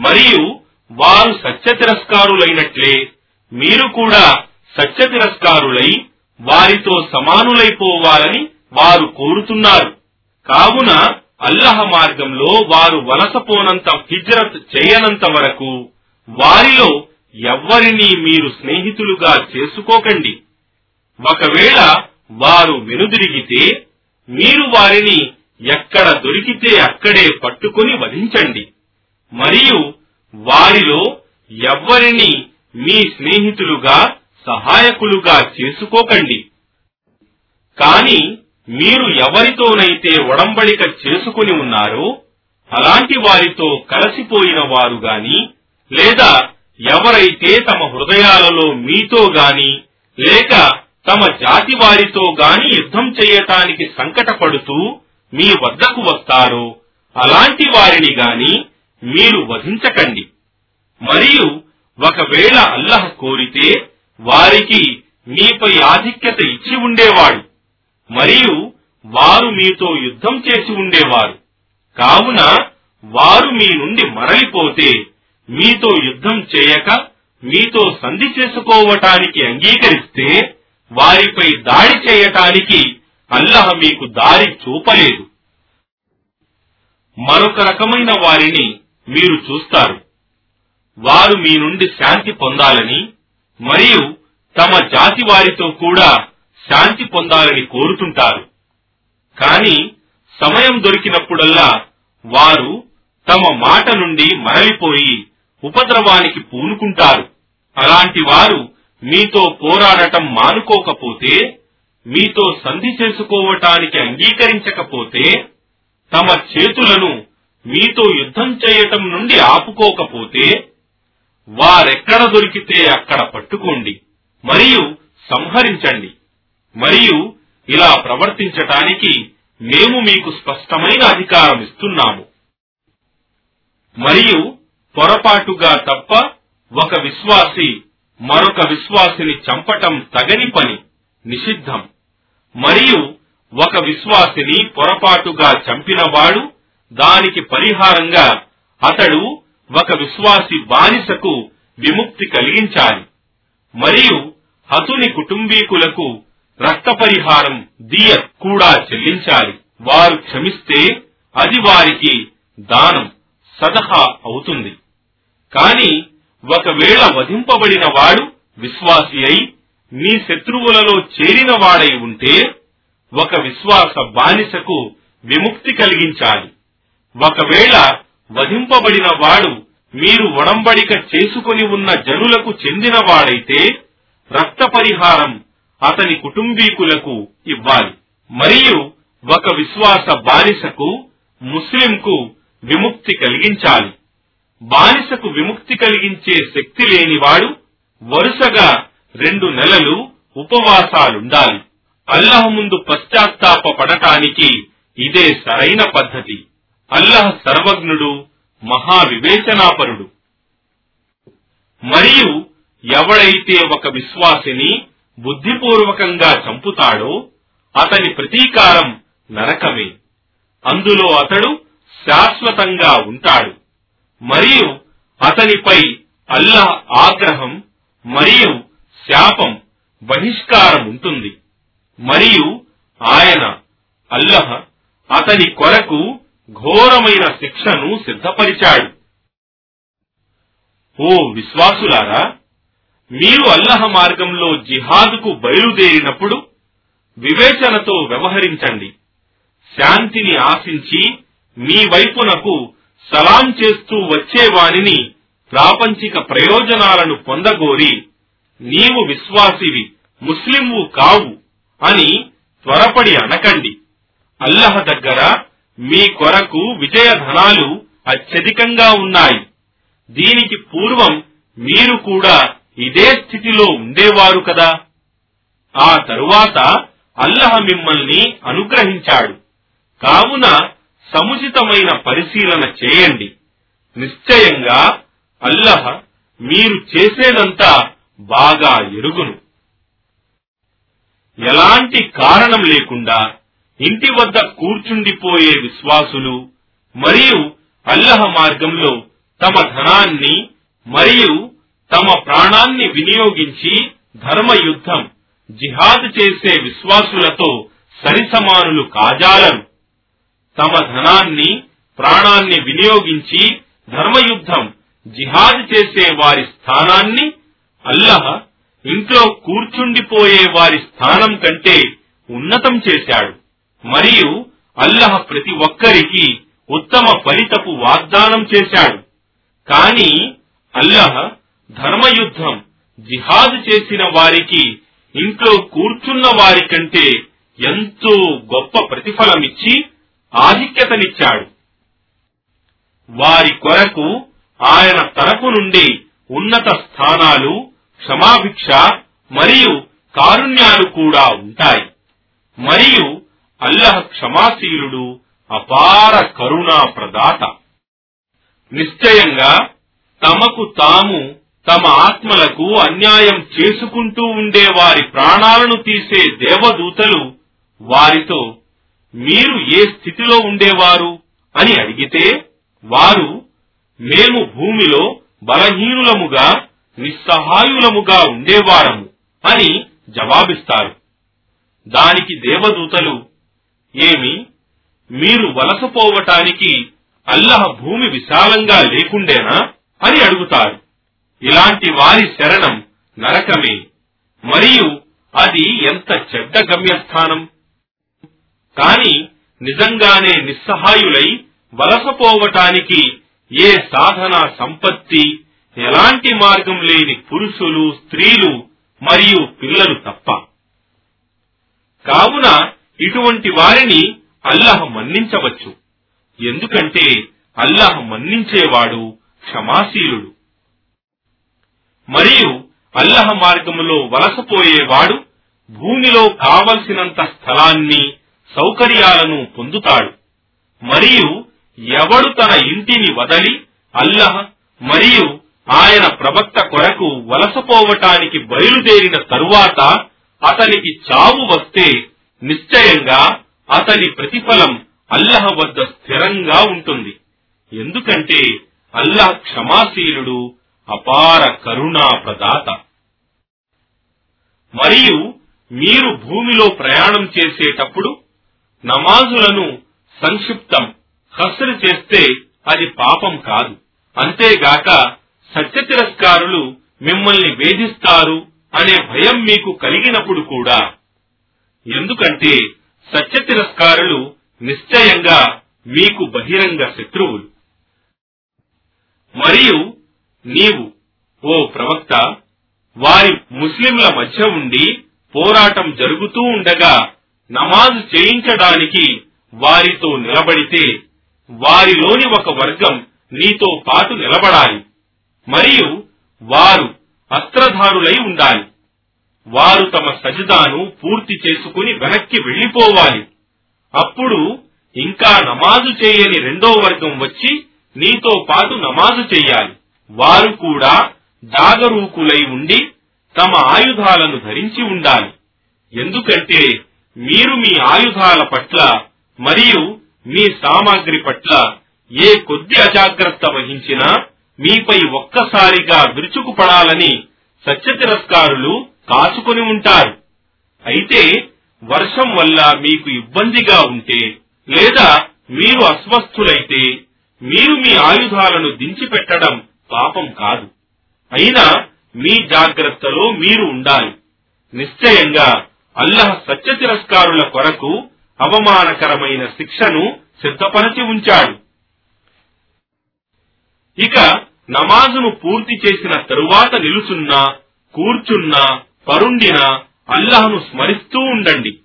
S1: మరియు వారు సత్య తిరస్కారులైనట్లే మీరు కూడా సత్య తిరస్కారులై వారితో సమానులైపోవాలని వారు కోరుతున్నారు. కావున అల్లహ మార్గంలో వారు వలసపోనంత హిజ్రత్ చేయనంత వరకు వారిలో ఎవ్వరినీ మీరు స్నేహితులుగా చేసుకోకండి. ఒకవేళ వారు వెనుదిరిగితే మీరు వారిని ఎక్కడ దొరికితే అక్కడే పట్టుకుని వధించండి. మరియు వారిలో ఎవ్వరిని మీ స్నేహితులుగా సహాయకులుగా చేసుకోకండి. కాని మీరు ఎవరితోనైతే ఒడంబడిక చేసుకుని ఉన్నారో అలాంటి వారితో కలసిపోయిన వారు గాని లేదా ఎవరైతే తమ హృదయాలలో మీతో గాని లేక తమ జాతి వారితో గాని యుద్ధం చేయటానికి సంకటపడుతూ మీ వద్దకు వస్తారో అలాంటి వారిని గాని మీరు వధించకండి. మరియు ఒకవేళ అల్లహ కోరితే వారికి మీపై ఆధిక్యత ఇచ్చి ఉండేవాడు. మరియు వారు మీతో యుద్ధం చేసి ఉండేవారు. కావున వారు మీ నుండి మరలిపోతే మీతో యుద్ధం చేయక మీతో సంధి చేసుకోవటానికి అంగీకరిస్తే వారిపై దాడి చేయటానికి అల్లహ మీకు దారి చూపలేదు. మరొక రకమైన వారిని మీరు చూస్తారు. వారు మీ నుండి శాంతి పొందాలని మరియు తమ జాతి వారితో కూడా శాంతి పొందాలని కోరుతుంటారు. కానీ సమయం దొరికినప్పుడల్లా వారు తమ మాట నుండి మరలిపోయి ఉపద్రవానికి పూనుకుంటారు. అలాంటి వారు మీతో పోరాడటం మానుకోకపోతే మీతో సంధి చేసుకోవటానికి అంగీకరించకపోతే తమ చేతులను మీతో యుద్ధం చేయటం నుండి ఆపుకోకపోతే వారెక్కడ దొరికితే అక్కడ పట్టుకోండి మరియు సంహరించండి మరియు ఇలా ప్రవర్తించటానికి మేము మీకు స్పష్టమైన అధికారం ఇస్తున్నాము. మరియు పొరపాటుగా తప్ప ఒక విశ్వాసి మరొక విశ్వాసిని చంపటం తగని పని నిషిద్ధం. మరియు ఒక విశ్వాసిని పొరపాటుగా చంపినవాడు దానికి పరిహారంగా అతడు ఒక విశ్వాసి బానిసకు విముక్తి కలిగించాలి. మరియు హతుని కుటుంబీకులకు రక్త పరిహారం దియ కూడా చెల్లించాలి. వారు క్షమిస్తే అది వారికి దానం సదహా అవుతుంది. కాని ఒకవేళ వధింపబడిన వాడు విశ్వాసి అయి మీ శత్రువులలో చేరిన వాడై ఉంటే ఒక విశ్వాస బానిసకు విముక్తి కలిగించాలి. ఒకవేళ వధింపబడిన వాడు మీరు ఒడంబడిక చేసుకుని ఉన్న జనులకు చెందిన వాడైతే రక్త పరిహారం అతని కుటుంబీకులకు ఇవ్వాలి. మరియు ఒక విశ్వాస బానిసకు ముస్లింకు విముక్తి కలిగించాలి. బానిసకు విముక్తి కలిగించే శక్తి లేనివాడు వరుసగా రెండు నెలలు ఉపవాసాలుండాలి. అల్లహ ముందు పశ్చాత్తాప పడటానికి ఇదే సరైన పద్ధతి. అల్లహ సర్వజ్ఞుడు మహావివేచనాపరుడు. మరియు ఎవడైతే ఒక విశ్వాసిని బుద్ధిపూర్వకంగా చంపుతాడో అతని ప్రతీకారం నరకమే. అందులో అతడు శాశ్వతంగా ఉంటాడు. మరియు అతనిపై అల్లాహ్ ఆగ్రహం మరియు శాపం బహిష్కారం ఉంటుంది. మరియు ఆయన అల్లహ అతని కొరకు ఘోరమైన శిక్షను సిద్ధపరిచాడు. ఓ విశ్వాసులారా మీరు అల్లహ మార్గంలో జిహాదుకు బయలుదేరినప్పుడు వివేచనతో వ్యవహరించండి. శాంతిని ఆశించి మీ వైపునకు సలాం చేస్తూ వచ్చేవానిని ప్రాపంచిక ప్రయోజనాలను పొందగోరి నీవు విశ్వాసివి ముస్లింవు కావు అని త్వరపడి అనకండి. అల్లహ దగ్గర మీ కొరకు విజయధనాలు అత్యధికంగా ఉన్నాయి. దీనికి పూర్వం మీరు కూడా ఇదే స్థితిలో ఉండేవారు కదా. ఆ తరువాత అల్లహ మిమ్మల్ని అనుగ్రహించాడు. కావున సముచితమైన పరిశీలన చేయండి. నిశ్చయంగా అల్లహ మీరు చేసేదంతా బాగా ఎరుగును. ఎలాంటి కారణం లేకుండా ఇంటి వద్ద కూర్చుండిపోయే విశ్వాసులు మరియు అల్లహ మార్గంలో తమ ధనాన్ని మరియు తమ ప్రాణాన్ని వినియోగించి ధర్మ యుద్ధం జిహాద్ చేసే విశ్వాసులతో సరిసమానులు కాజాలను తమ ధనాన్ని ప్రాణాన్ని వినియోగించి ధర్మయుద్ధం జిహాద్ చేసే వారి స్థానాన్ని అల్లహ ఇంట్లో కూర్చుండిపోయే వారి స్థానం కంటే ఉన్నతం చేశాడు. మరియు అల్లహ ప్రతి ఒక్కరికి ఉత్తమ ఫలితపు వాగ్దానం చేశాడు. కాని అల్లహ ధర్మయుద్ధం జిహాద్ చేసిన వారికి ఇంట్లో కూర్చున్న వారి కంటే ఎంతో గొప్ప ప్రతిఫలమిచ్చి ఆధిక్యతనిచ్చాడు. వారి కొరకు ఆయన తరపు నుండి ఉన్నత స్థానాలు క్షమాభిక్ష మరియు కారుణ్యాలు కూడా ఉంటాయి. మరియు అల్లహ క్షమాశీలుడు అపార కరుణా ప్రదాత. నిశ్చయంగా తమకు తాము తమ ఆత్మలకు అన్యాయం చేసుకుంటూ ఉండే వారి ప్రాణాలను తీసే దేవదూతలు వారితో మీరు ఏ స్థితిలో ఉండేవారు? అని అడిగితే వారు మేము భూమిలో బలహీనులముగా నిస్సహాయులముగా ఉండేవారము అని జవాబిస్తారు. దానికి దేవదూతలు ఏమి మీరు వలసపోవటానికి అల్లహ భూమి విశాలంగా లేకుండేనా అని అడుగుతారు. ఇలాంటి వారి శరణం నరకమే. మరియు అది ఎంత చెడ్డ గమ్యస్థానం. కాని నిజంగానే నిస్సహాయులై వలసపోవటానికి ఏ సాధన సంపత్తి ఎలాంటి మార్గం లేని పురుషులు స్త్రీలు మరియు పిల్లలు తప్ప. కావున ఇటువంటి వారిని అల్లాహ్ మన్నించవచ్చు. ఎందుకంటే అల్లాహ్ మన్నించేవాడు క్షమాశీలుడు. మరియు అల్లహ మార్గములో వలసపోయేవాడు భూమిలో కావలసినంత స్థలాన్ని సౌకర్యాలను పొందుతాడు. మరియు ఎవడు తన ఇంటిని వదలి అల్లహ మరియు ఆయన ప్రవక్త కొరకు వలసపోవటానికి బయలుదేరిన తరువాత అతనికి చావు వస్తే నిశ్చయంగా అతని ప్రతిఫలం అల్లహ వద్ద స్థిరంగా ఉంటుంది. ఎందుకంటే అల్లహ క్షమాశీలుడు అపార కరుణా ప్రదాత మరియు మీరు భూమిలో ప్రయాణం చేసేటప్పుడు నమాజులను సంక్షిప్తం హస్రు చేస్తే అది పాపం కాదు. అంతేగాక సత్య తిరస్కారులు మిమ్మల్ని వేధిస్తారు అనే భయం మీకు కలిగినప్పుడు కూడా. ఎందుకంటే సత్య తిరస్కారులు నిశ్చయంగా మీకు బహిరంగ శత్రువులు. మరియు నీవు ఓ ప్రవక్త వారి ముస్లింల మధ్య ఉండి పోరాటం జరుగుతూ ఉండగా నమాజ్ చేయించడానికి వారితో నిలబడితే వారిలోని ఒక వర్గం నీతో పాటు నిలబడాలి. మరియు వారు అస్త్రధారులై ఉండాలి. వారు తమ సజదాను పూర్తి చేసుకుని వెనక్కి వెళ్ళిపోవాలి అప్పుడు ఇంకా నమాజు చేయని రెండో వర్గం వచ్చి నీతో పాటు నమాజు చేయాలి. వారు కూడా జాగరూకులై ఉండి తమ ఆయుధాలను ధరించి ఉండాలి. ఎందుకంటే మీరు మీ ఆయుధాల పట్ల మరియు మీ సామాగ్రి పట్ల ఏ కొద్ది అజాగ్రత్త వహించినా మీపై ఒక్కసారిగా విరుచుకుపడాలని సత్య తిరస్కారులు కాచుకొని ఉంటారు. అయితే వర్షం వల్ల మీకు ఇబ్బందిగా ఉంటే లేదా మీరు అస్వస్థులైతే మీరు మీ ఆయుధాలను దించిపెట్టడం పాపం కాదు. అయినా మీ జాగ్రత్తలో మీరు ఉండాలి. నిశ్చయంగా అల్లహ సత్య తిరస్కారుల కొరకు అవమానకరమైన శిక్షను సిద్ధపరచి ఉంచాడు. ఇక నమాజును పూర్తి చేసిన తరువాత నిలుచున్నా కూర్చున్నా పరుండిన అల్లహను స్మరిస్తూ ఉండండి.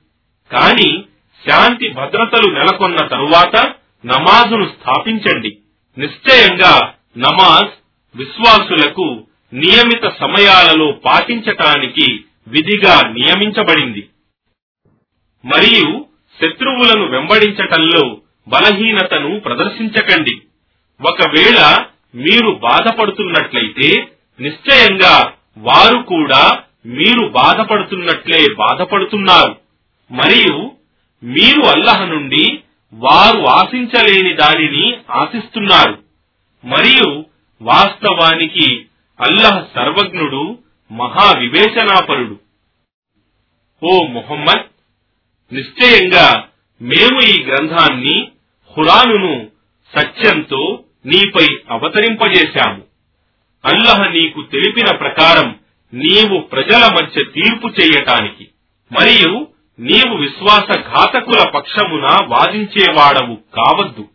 S1: కాని శాంతి భద్రతలు నెలకొన్న తరువాత నమాజును స్థాపించండి. నిశ్చయంగా నమాజ్ విశ్వాసులకు నియమిత సమయాలలో పాటించటానికి విధిగా నియమించబడింది. మరియు శత్రువులను వెంబడించటంలో బలహీనతను ప్రదర్శించకండి. ఒకవేళ మీరు బాధపడుతున్నట్లయితే నిశ్చయంగా వారు కూడా మీరు బాధపడుతున్నట్లే బాధపడుతున్నారు. మరియు మీరు అల్లహ నుండి వారు ఆశించలేని దానిని ఆశిస్తున్నారు. మరియు వాస్తవానికి అల్లహ సర్వజ్ఞుడు మహా వివేచనాపరుడు ఓ మొహమ్మద్ నిశ్చయంగా మేము ఈ గ్రంథాన్ని హురానును సత్యంతో నీపై అవతరింపజేశాము. అల్లహ నీకు తెలిపిన ప్రకారం నీవు ప్రజల మధ్య తీర్పు చేయటానికి మరియు నీవు విశ్వాసఘాతకుల పక్షమున వాదించేవాడవు కావద్దు.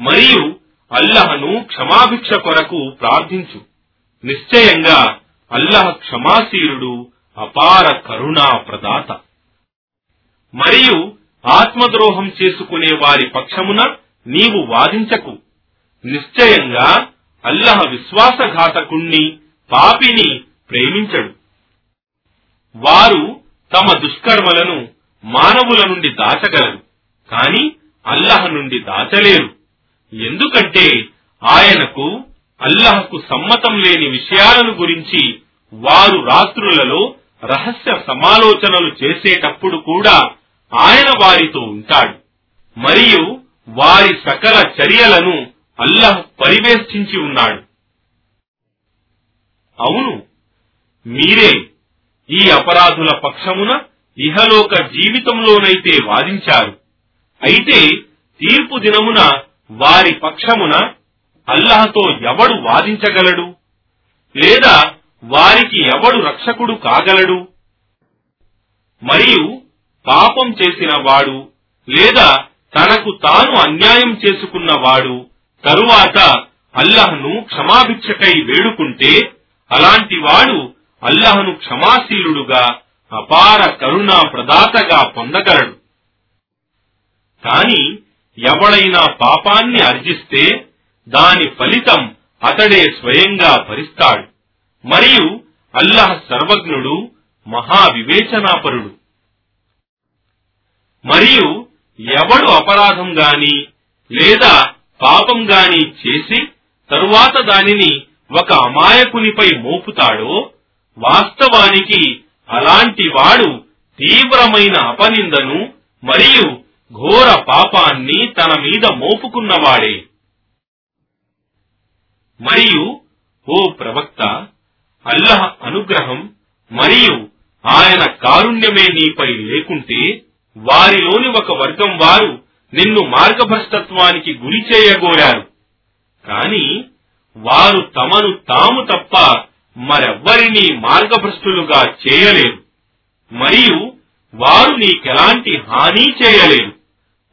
S1: మరియు అల్లహను క్షమాభిక్ష కొరకు ప్రార్థించు. నిశ్చయంగా అల్లహ క్షమాశీరుడు అపార కరుణా ప్రదాత మరియు ఆత్మద్రోహం చేసుకునే వారి పక్షమున నీవు వాదించకు. నిశ్చయంగా అల్లహ విశ్వాసఘాతకుణ్ణి పాపిని ప్రేమించడు. వారు తమ దుష్కర్మలను మానవుల నుండి దాచగలరు కాని అల్లహ నుండి దాచలేరు. ఎందుకంటే ఆయనకు అల్లహకు సమ్మతం లేని విషయాలను గురించి వారు రాత్రులలో రహస్య సమాలోచనలు చేసేటప్పుడు కూడా ఆయన వారితో ఉంటాడు. మరియు వారి సకల చర్యలను అల్లహ్ పరివేష్టించి ఉన్నాడు. అవును మీరే ఈ అపరాధుల పక్షమున ఇహలోక జీవితంలోనైతే వాదించారు. అయితే తీర్పు దినమున వారి పక్షమున అల్లహతో ఎవడు వాదించగలడు? లేదా వారికి ఎవడు రక్షకుడు కాగలడు? మరియు పాపం చేసిన వాడు లేదా తనకు తాను అన్యాయం చేసుకున్న వాడు తరువాత అల్లహను క్షమాభిక్షకై వేడుకుంటే అలాంటి వాడు అల్లహను క్షమాశీలుడుగా అపార కరుణా ప్రదాతగా పొందగలడు. కాని ఎవడైనా పాపాన్ని అర్జిస్తే దాని ఫలితం అతడే స్వయంగా భరిస్తాడు. మరియు అల్లహ సర్వజ్ఞుడు మహావివేచనాపరుడు. మరియు ఎవడు అపరాధం గాని లేదా పాపం గాని చేసి తరువాత దానిని ఒక అమాయకునిపై మోపుతాడో వాస్తవానికి అలాంటి వాడు తీవ్రమైన అపనిందను మరియు ఘోర పాపాన్ని తన మీద మోపుకున్నవాడే. మరియు ఓ ప్రవక్త అల్లహ అనుగ్రహం మరియు ఆయన కారుణ్యమే నీపై లేకుంటే వారిలోని ఒక వర్గం వారు నిన్ను మార్గభ్రష్టత్వానికి గురి చేయగోరారు. కాని వారు తమను తాము తప్ప మరెవ్వరినీ మార్గభ్రష్టులుగా చేయలేరు మరియు వారు నీకెలాంటి హాని చేయలేరు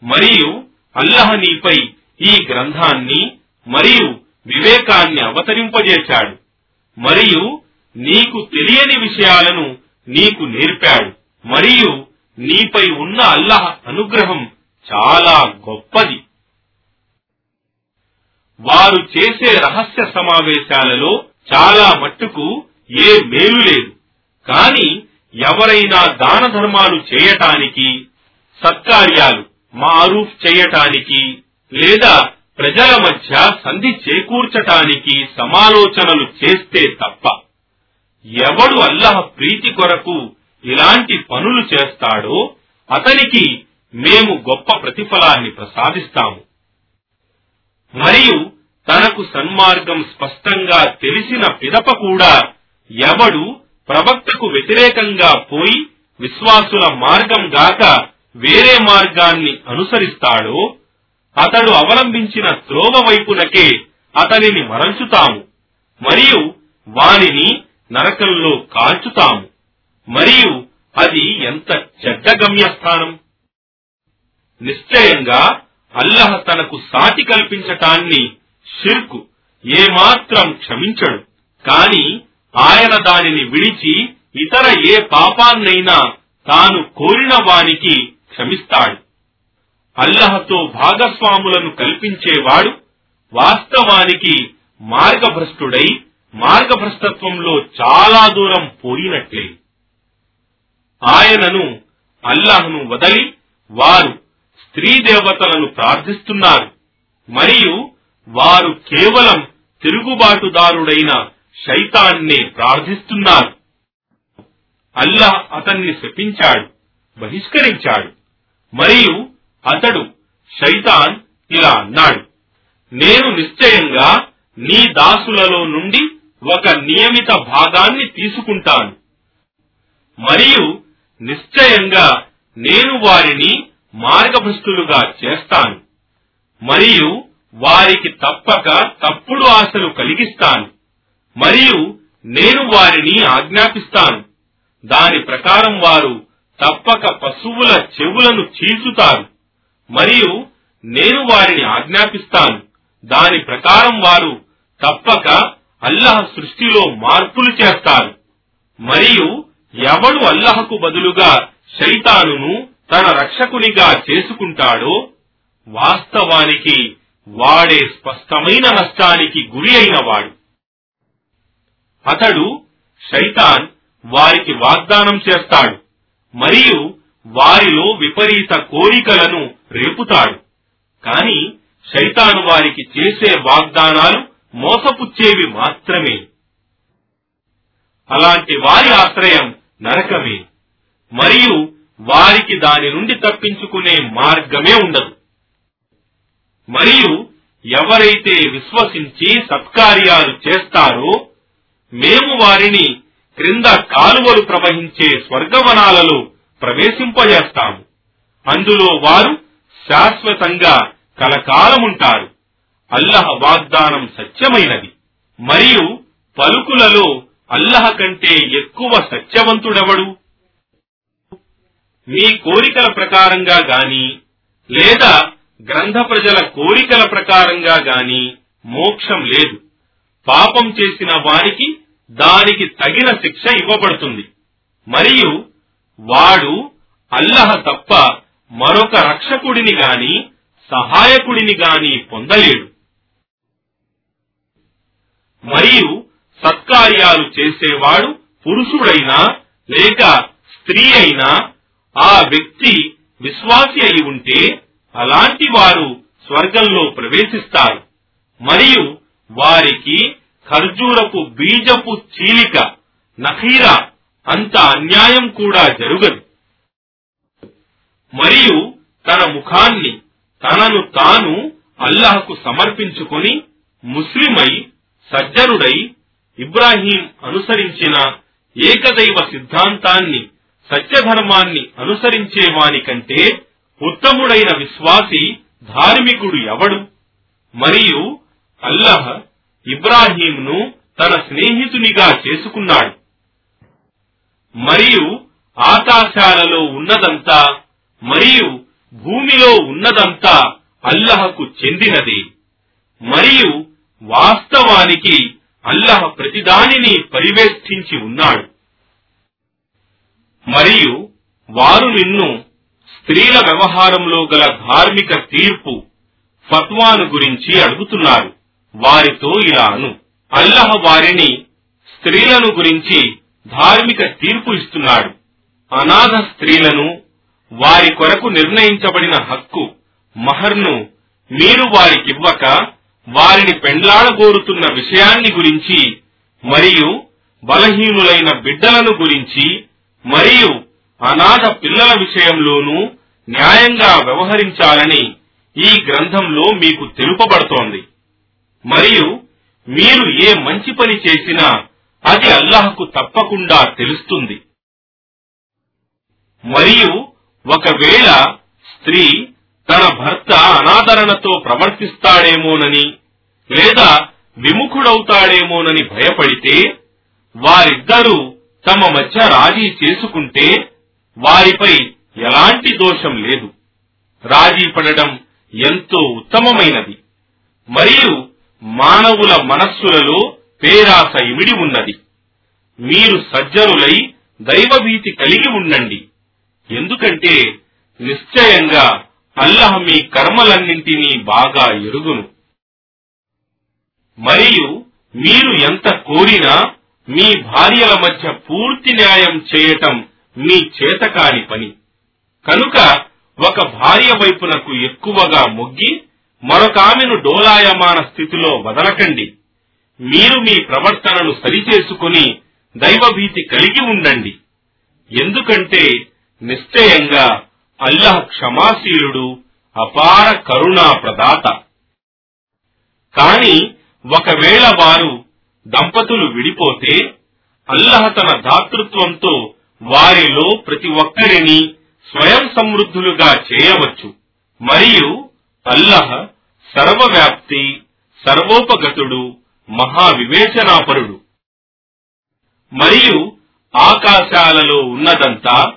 S1: మరియు అల్లహ నీపై ఈ గ్రంథాన్ని మరియు వివేకాన్ని అవతరింపజేశాడు. మరియు నీకు తెలియని విషయాలను నీకు నేర్పాడు. మరియు నీపై ఉన్న అల్లహ అనుగ్రహం చాలా గొప్పది. వారు చేసే రహస్య సమావేశాలలో చాలా మట్టుకు ఏ మేలు లేదు. కాని ఎవరైనా దాన ధర్మాలు చేయటానికి సత్కార్యాలు మారూఫ్ చేయటానికి లేదా ప్రజల మధ్య సంధి చేకూర్చటానికి సమాలోచనలు చేస్తే తప్ప ఎవడు అల్లహ ప్రీతి కొరకు ఇలాంటి పనులు చేస్తాడో అతనికి మేము గొప్ప ప్రతిఫలాన్ని ప్రసాదిస్తాము. మరియు తనకు సన్మార్గం స్పష్టంగా తెలిసిన పిదప కూడా ఎవడు ప్రవక్తకు వ్యతిరేకంగా పోయి విశ్వాసుల మార్గం గాక వేరే మార్గాన్ని అనుసరిస్తాడో అతడు అవలంబించిన త్రోవ వైపునకే అతనిని మరల్చుతాము మరియు వానిని నరకంలో కాల్చుతాము. మరియు అది ఎంత చెడ్డ గమ్యస్థానం! నిశ్చయంగా అల్లహ తనకు సాటి కల్పించటాన్ని షిర్కు ఏమాత్రం క్షమించడు. కాని ఆయన దానిని విడిచి ఇతర ఏ పాపాన్నైనా తాను కోరిన వానికి క్షమిస్తాడు. అల్లహతో భాగస్వాములను కల్పించేవాడు వాస్తవానికి మార్గభ్రష్టుడై మార్గభ్రష్టత్వంలో చాలా దూరం పోయినట్లే. ఆయనను అల్లాహ్ను వదలి వారు స్త్రీ దేవతలను ప్రార్థిస్తున్నారు. మరియు వారు కేవలం తిరుగుబాటుదారుడైన శైతాన్నే ప్రార్థిస్తున్నారు. అల్లాహ్ అతన్ని శపించాడు బహిష్కరించాడు. మరియు అతడు శైతాన్ ఇలా అన్నాడు నేను నిశ్చయంగా నీ దాసులలో నుండి ఒక నియమిత భాగాన్ని తీసుకుంటాను. మరియు నిశ్చయంగా నేను వారిని మార్గభ్రష్టులుగా చేస్తాను. మరియు వారికి తప్పక తప్పుడు ఆశలు కలిగిస్తాను. మరియు నేను వారిని ఆజ్ఞాపిస్తాను. దాని ప్రకారం వారు తప్పక పశువుల చెవులను చీల్చుతారు. మరియు నేను వారిని ఆజ్ఞాపిస్తాను. దాని ప్రకారం వారు తప్పక అల్లహ సృష్టిలో మార్పులు చేస్తారు. మరియు ఎవడు అల్లహకు బదులుగా శైతానును తన రక్షకునిగా చేసుకుంటాడో వాస్తవానికి వాడే స్పష్టమైన నష్టానికి గురి అయిన వాడు అతడు శైతాన్ వారికి వాగ్దానం చేస్తాడు మరియు వారిలో విపరీత కోరికలను రేపుతాడు. కాని శైతాను వారికి చేసే వాగ్దానాలు మోసపుచ్చేవి మాత్రమే. అలాంటి వారి ఆశ్రయం నరకమే మరియు వారికి దాని నుండి తప్పించుకునే మార్గమే ఉండదు. మరియు ఎవరైతే విశ్వసించి సత్కార్యాలు చేస్తారో మేము వారిని క్రింద కాలువలు ప్రవహించే స్వర్గవనాలలో ప్రవేశింపజేస్తాము. అందులో వారు శాశ్వతంగా కలకాలముంటారు. అల్లహ వాగ్దానం సత్యమైనది. మరియు పలుకులలో అల్లహ కంటే ఎక్కువ సత్యవంతుడెవడు? మీ కోరికల ప్రకారంగా గాని లేదా గ్రంథ ప్రజల కోరికల ప్రకారంగా గాని మోక్షం లేదు. పాపం చేసిన వారికి దానికి తగిన శిక్ష ఇవ్వబడుతుంది. మరియు వాడు అల్లహ తప్ప మరొక రక్షకుడిని గాని సహాయకుడిని గాని పొందలేడు. మరియు సత్కార్యాలు చేసేవాడు పురుషుడైనా లేక స్త్రీ అయినా ఆ వ్యక్తి విశ్వాసి అయి ఉంటే అలాంటి వారు స్వర్గంలో ప్రవేశిస్తారు. మరియు వారికి ఖర్జూరపు బీజపు చీలిక నఖీరా అంత అన్యాయం కూడా జరుగదు. మరియు తన ముఖాన్ని తనను తాను అల్లహకు సమర్పించుకొని ముస్లిమై సజ్జనుడై ఇబ్రాహీం అనుసరించిన ఏకదైవ సిద్ధాంతాన్ని సత్యధర్మాన్ని అనుసరించే వాని కంటే ఉత్తముడైన విశ్వాసి ధార్మికుడు ఎవడు? మరియు అల్లహ్ ఇబ్రాహీంను తన స్నేహితునిగా చేసుకున్నాడు. మరియు ఆకాశాలలో ఉన్నదంతా మరియు భూమిలో ఉన్నదంతా అల్లహకు చెందినది. మరియు వాస్తవానికి అల్లహ ప్రతిదానిని పరివేష్టించి ఉన్నాడు. మరియు వారు నిన్ను స్త్రీల వ్యవహారంలో గల ధార్మిక తీర్పు ఫత్వాను గురించి అడుగుతున్నారు. వారితో ఇలా అను అల్లహ వారిని స్త్రీలను గురించి ధార్మిక తీర్పు ఇస్తున్నాడు. అనాథ స్త్రీలను వారి కొరకు నిర్ణయించబడిన హక్కు మహర్ను మీరు వారికివ్వక వారిని పెండ్లాడగోరుతున్న విషయాన్ని గురించి మరియు బలహీనులైన బిడ్డలను గురించి మరియు అనాథ పిల్లల విషయంలోనూ న్యాయంగా వ్యవహరించాలని ఈ గ్రంథంలో మీకు తెలుపబడుతోంది. మరియు మీరు ఏ మంచి పని చేసినా అది అల్లాహకు తప్పకుండా తెలుస్తుంది. మరియు ఒకవేళ స్త్రీ తన భర్త అనాదరణతో ప్రవర్తిస్తాడేమోనని లేదా విముఖుడవుతాడేమోనని భయపడితే వారిద్దరూ తమ మధ్య రాజీ చేసుకుంటే వారిపై ఎలాంటి దోషం లేదు. రాజీ పడడం ఎంతో ఉత్తమమైనది. మరియు మానవుల మనస్సులలో పేరాస ఇమిడి ఉన్నది. మీరు సజ్జనులై దైవభీతి కలిగి ఉండండి. ఎందుకంటే నిశ్చయంగా అల్లహ మీ కర్మలన్నింటినీ బాగా ఎరుగును. మరియు మీరు ఎంత కోరినా మీ భార్యల మధ్య పూర్తి న్యాయం చేయటం మీ చేతకాని పని. కనుక ఒక భార్య వైపునకు ఎక్కువగా మొగ్గి మరొక ఆమెను డోలాయమాన స్థితిలో వదలకండి. మీరు మీ ప్రవర్తనను సరిచేసుకుని దైవభీతి కలిగి ఉండండి. ఎందుకంటే నిశ్చయంగా అల్లహ క్షమాశీలుడు అపార కరుణా ప్రదాత కాని ఒకవేళ వారు దంపతులు విడిపోతే అల్లహ తన దాతృత్వంతో వారిలో ప్రతి ఒక్కరిని స్వయం సమృద్ధులుగా చేయవచ్చు. మరియు అల్లహ సర్వవ్యాప్తి సర్వోపగతుడు మహావివేచనాపరుడు. మరియు ఆకాశాలలో ఉన్నదంతా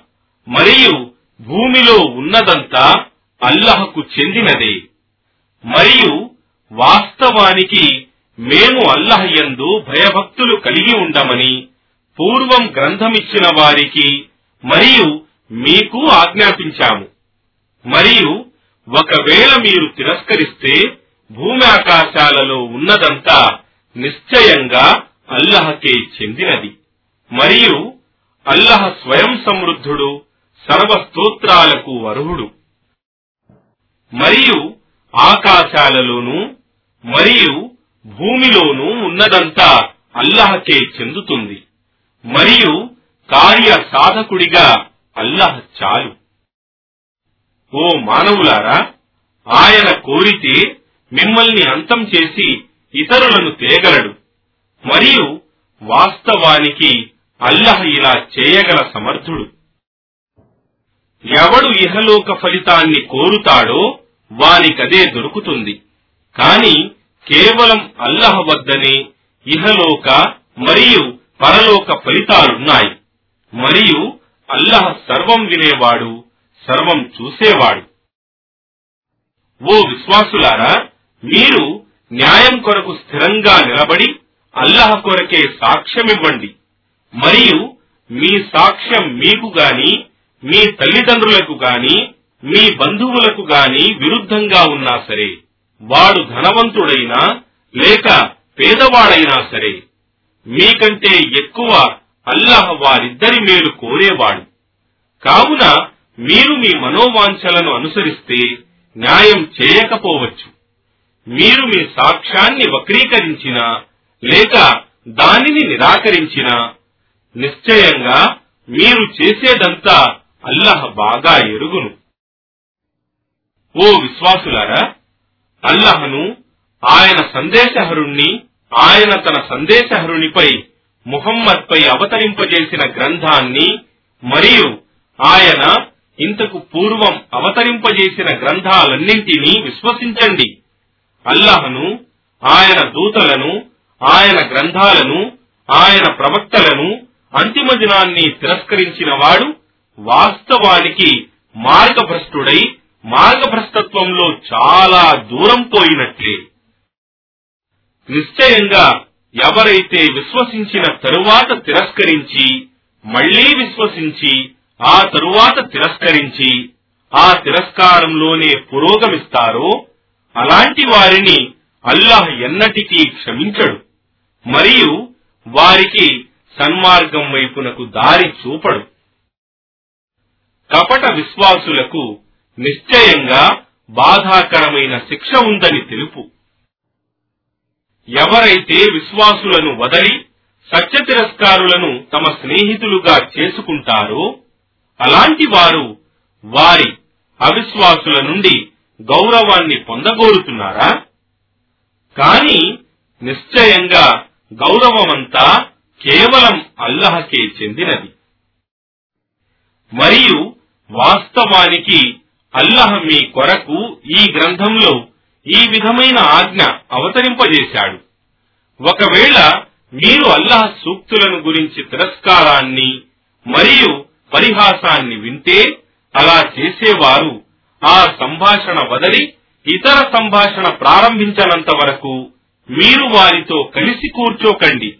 S1: మరియు భూమిలో ఉన్నదంతా అల్లహకు చెందినదే. మరియు వాస్తవానికి మేము అల్లహ యందు భయభక్తులు కలిగి ఉండమని పూర్వం గ్రంథమిచ్చిన వారికి మరియు మీకు ఆజ్ఞాపించాము. మరియు ఒకవేళ మీరు తిరస్కరిస్తే భూమి ఆకాశాలలో ఉన్నదంతా నిశ్చయంగా అల్లహకే చెందినది. మరియు అల్లహ స్వయం సమృద్ధుడు సర్వస్తోత్రాలకు అర్హుడు. మరియు ఆకాశాలలోనూ మరియు భూమిలోనూ ఉన్నదంతా అల్లహకే చెందుతుంది. మరియు కార్య సాధకుడిగా అల్లాహ్ చాలు. ఓ మానవులారా ఆయన కోరితే మిమ్మల్ని అంతం చేసి ఇతరులను తేగలడు. మరియు వాస్తవానికి అల్లహ ఇలా చేయగల సమర్థుడు. ఎవడు ఇహలోక ఫలితాన్ని కోరుతాడో వానికదే దొరుకుతుంది. కాని కేవలం అల్లహ వద్దనే ఇహలోక మరియు పరలోక ఫలితాలున్నాయి. మరియు అల్లహ సర్వం వినేవాడు సర్వం చూసేవాడు. ఓ విశ్వాసులారా మీరు న్యాయం కొరకు స్థిరంగా నిలబడి అల్లహ కొరకే సాక్ష్యమివ్వండి. మరియు మీ సాక్ష్యం మీకు గాని మీ తల్లిదండ్రులకు గాని మీ బంధువులకు గాని విరుద్ధంగా ఉన్నా సరే వాడు ధనవంతుడైనా లేక పేదవాడైనా సరే మీకంటే ఎక్కువ అల్లాహ్ వారిద్దరి మేలు కోరేవాడు. కావున మీరు మీ మనోవాంఛలను అనుసరిస్తే న్యాయం చేయకపోవచ్చు. మీరు మీ సాక్ష్యాన్ని వక్రీకరించినా లేక దానిని నిరాకరించినా నిశ్చయంగా మీరు చేసేదంతా అల్లహ బాగా ఎరుగును. ఓ విశ్వాసులారా అల్లహను ఆయన సందేశహరుణ్ణి ఆయన తన సందేశహరునిపై ముహమ్మద్పై అవతరింపజేసిన గ్రంథాన్ని మరియు ఆయన ఇంతకు పూర్వం అవతరింపజేసిన గ్రంథాలన్నింటినీ విశ్వసించండి. అల్లహను ఆయన దూతలను ఆయన గ్రంథాలను ఆయన ప్రవక్తలను అంతిమ దినాన్ని తిరస్కరించిన వాడు వాస్తవానికి మార్గభ్రష్టుడై మార్గభ్రష్టత్వంలో చాలా దూరం పోయినట్లే. నిశ్చయంగా ఎవరైతే విశ్వసించిన తరువాత తిరస్కరించి మళ్ళీ విశ్వసించి ఆ తరువాత తిరస్కరించి ఆ తిరస్కారంలోనే పురోగమిస్తారో అలాంటి వారిని అల్లాహ్ ఎన్నటికీ క్షమించడు. మరియు వారికి సన్మార్గం వైపునకు దారి చూపడు. కపట విశ్వాసులకు నిశ్చయంగా బాధాకరమైన శిక్ష ఉందని తెలుపు. ఎవరైతే విశ్వాసులను వదలి సత్య తిరస్కారులను తమ స్నేహితులుగా చేసుకుంటారో అలాంటి వారు వారి అవిశ్వాసుల నుండి గౌరవాన్ని పొందగోరుతున్నారా? కాని నిశ్చయంగా గౌరవమంతా కేవలం అల్లహకే చెందినది. మరియు వాస్తవానికి అల్లహ మీ కొరకు ఈ గ్రంథంలో ఈ విధమైన ఆజ్ఞ అవతరింపజేశాడు. ఒకవేళ మీరు అల్లాహ్ సూక్తులను గురించి తిరస్కారాన్ని మరియు పరిహాసాన్ని వింటే అలా చేసేవారు ఆ సంభాషణ వదలి ఇతర సంభాషణ ప్రారంభించనంత వరకు మీరు వారితో కలిసి కూర్చోకండి.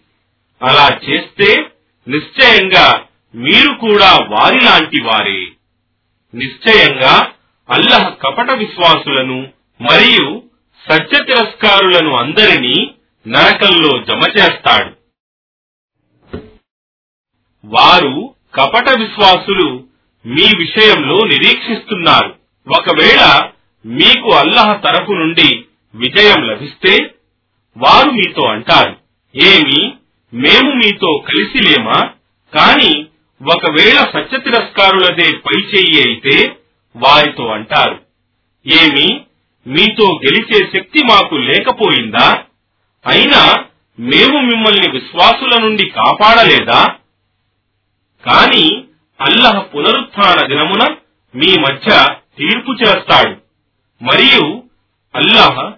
S1: అలా చేస్తే నిశ్చయంగా మీరు కూడా వారిలాంటి వారే. నిశ్చయంగా అల్లహ కపట విశ్వాసులను మరియు సత్య తిరస్కారులను అందరినీ నరకంలో జమ చేస్తాడు. వారు కపట విశ్వాసులు మీ విషయంలో నిరీక్షిస్తున్నారు. ఒకవేళ మీకు అల్లహ తరపు నుండి విజయం లభిస్తే వారు మీతో అంటారు ఏమి మేము మీతో కలిసి లేమా? కాని ఒకవేళ సత్య తిరస్కారులదే పై చెయ్యి అయితే వారితో అంటారు ఏమి మీతో గెలిచే శక్తి మాకు లేకపోయిందా? అయినా మేము మిమ్మల్ని విశ్వాసుల నుండి కాపాడలేదా? కాని అల్లహ పునరుత్థాన దినమున మీ మధ్య తీర్పు చేస్తాడు. మరియు అల్లాహ్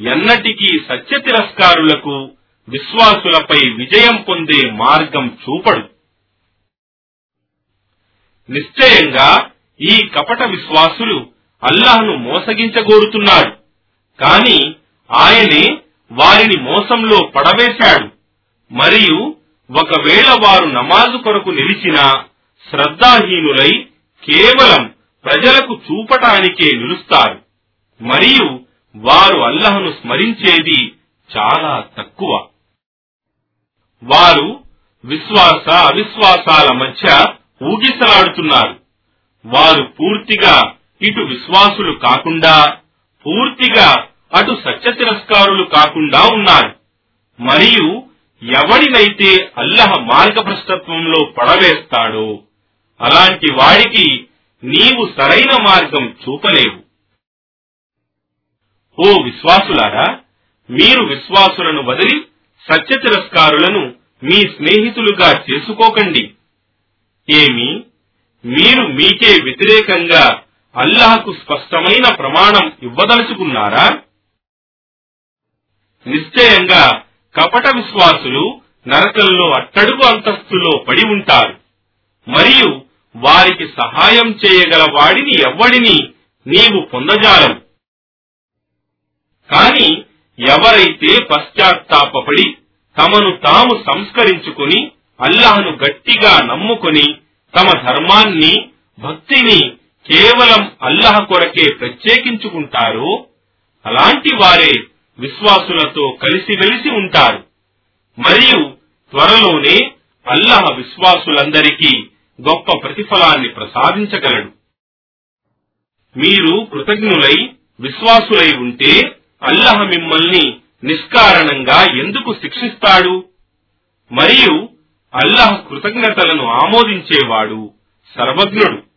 S1: ఎన్నటికీ సత్య తిరస్కారులకు విశ్వాసులపై విజయం పొందే మార్గం చూపడు. నిశ్చయంగా ఈ కపట విశ్వాసులు అల్లాహ్ను మోసగించగోరుతున్నాడు. కాని ఆయనే వారిని మోసంలో పడవేశాడు. మరియు ఒకవేళ వారు నమాజు కొరకు నిలిచినా శ్రద్ధాహీనులై కేవలం ప్రజలకు చూపటానికే నిలుస్తారు. మరియు వారు అల్లహను స్మరించేది చాలా తక్కువ. వారు విశ్వాస అవిశ్వాసాల మధ్య ఊగిసలాడుతున్నారు. వారు పూర్తిగా ఇటు విశ్వాసులు కాకుండా పూర్తిగా అటు సత్య తిరస్కారులు కాకుండా ఉన్నారు. మరియు ఎవడినైతే అల్లహ మార్గభ్రష్టత్వంలో పడవేస్తాడో అలాంటి వాడికి నీవు సరైన మార్గం చూపలేవు. ఓ విశ్వాసులారా మీరు విశ్వాసులను వదిలి సత్య తిరస్కారులను మీ స్నేహితులుగా చేసుకోకండి. ఏమి? మీరు మీకే వ్యతిరేకంగా అల్లాహకు స్పష్టమైన ప్రమాణం ఇవ్వదలుచుకున్నారా? నిశ్చయంగా కపట విశ్వాసులు నరకంలో అట్టడుగు అంతస్తులో పడి ఉంటారు. మరియు వారికి సహాయం చేయగల వాడిని ఎవ్వడిని నీవు పొందజాలవు కాని ఎవరైతే పశ్చాత్తాపడి తమను తాము సంస్కరించుకుని అల్లాహను గట్టిగా నమ్ముకొని తమ ధర్మాన్ని భక్తిని కేవలం అల్లహ కొరకే ప్రత్యేకించుకుంటారో అలాంటి వారే విశ్వాసులతో కలిసి వెలిసి ఉంటారు. మరియు త్వరలోనే అల్లహ విశ్వాసులందరికీ గొప్ప ప్రతిఫలాన్ని ప్రసాదించగలడు. మీరు కృతజ్ఞులై విశ్వాసులై ఉంటే అల్లహ మిమ్మల్ని నిష్కారణంగా ఎందుకు శిక్షిస్తాడు? మరియు అల్లహ కృతజ్ఞతలను ఆమోదించేవాడు సర్వజ్ఞుడు.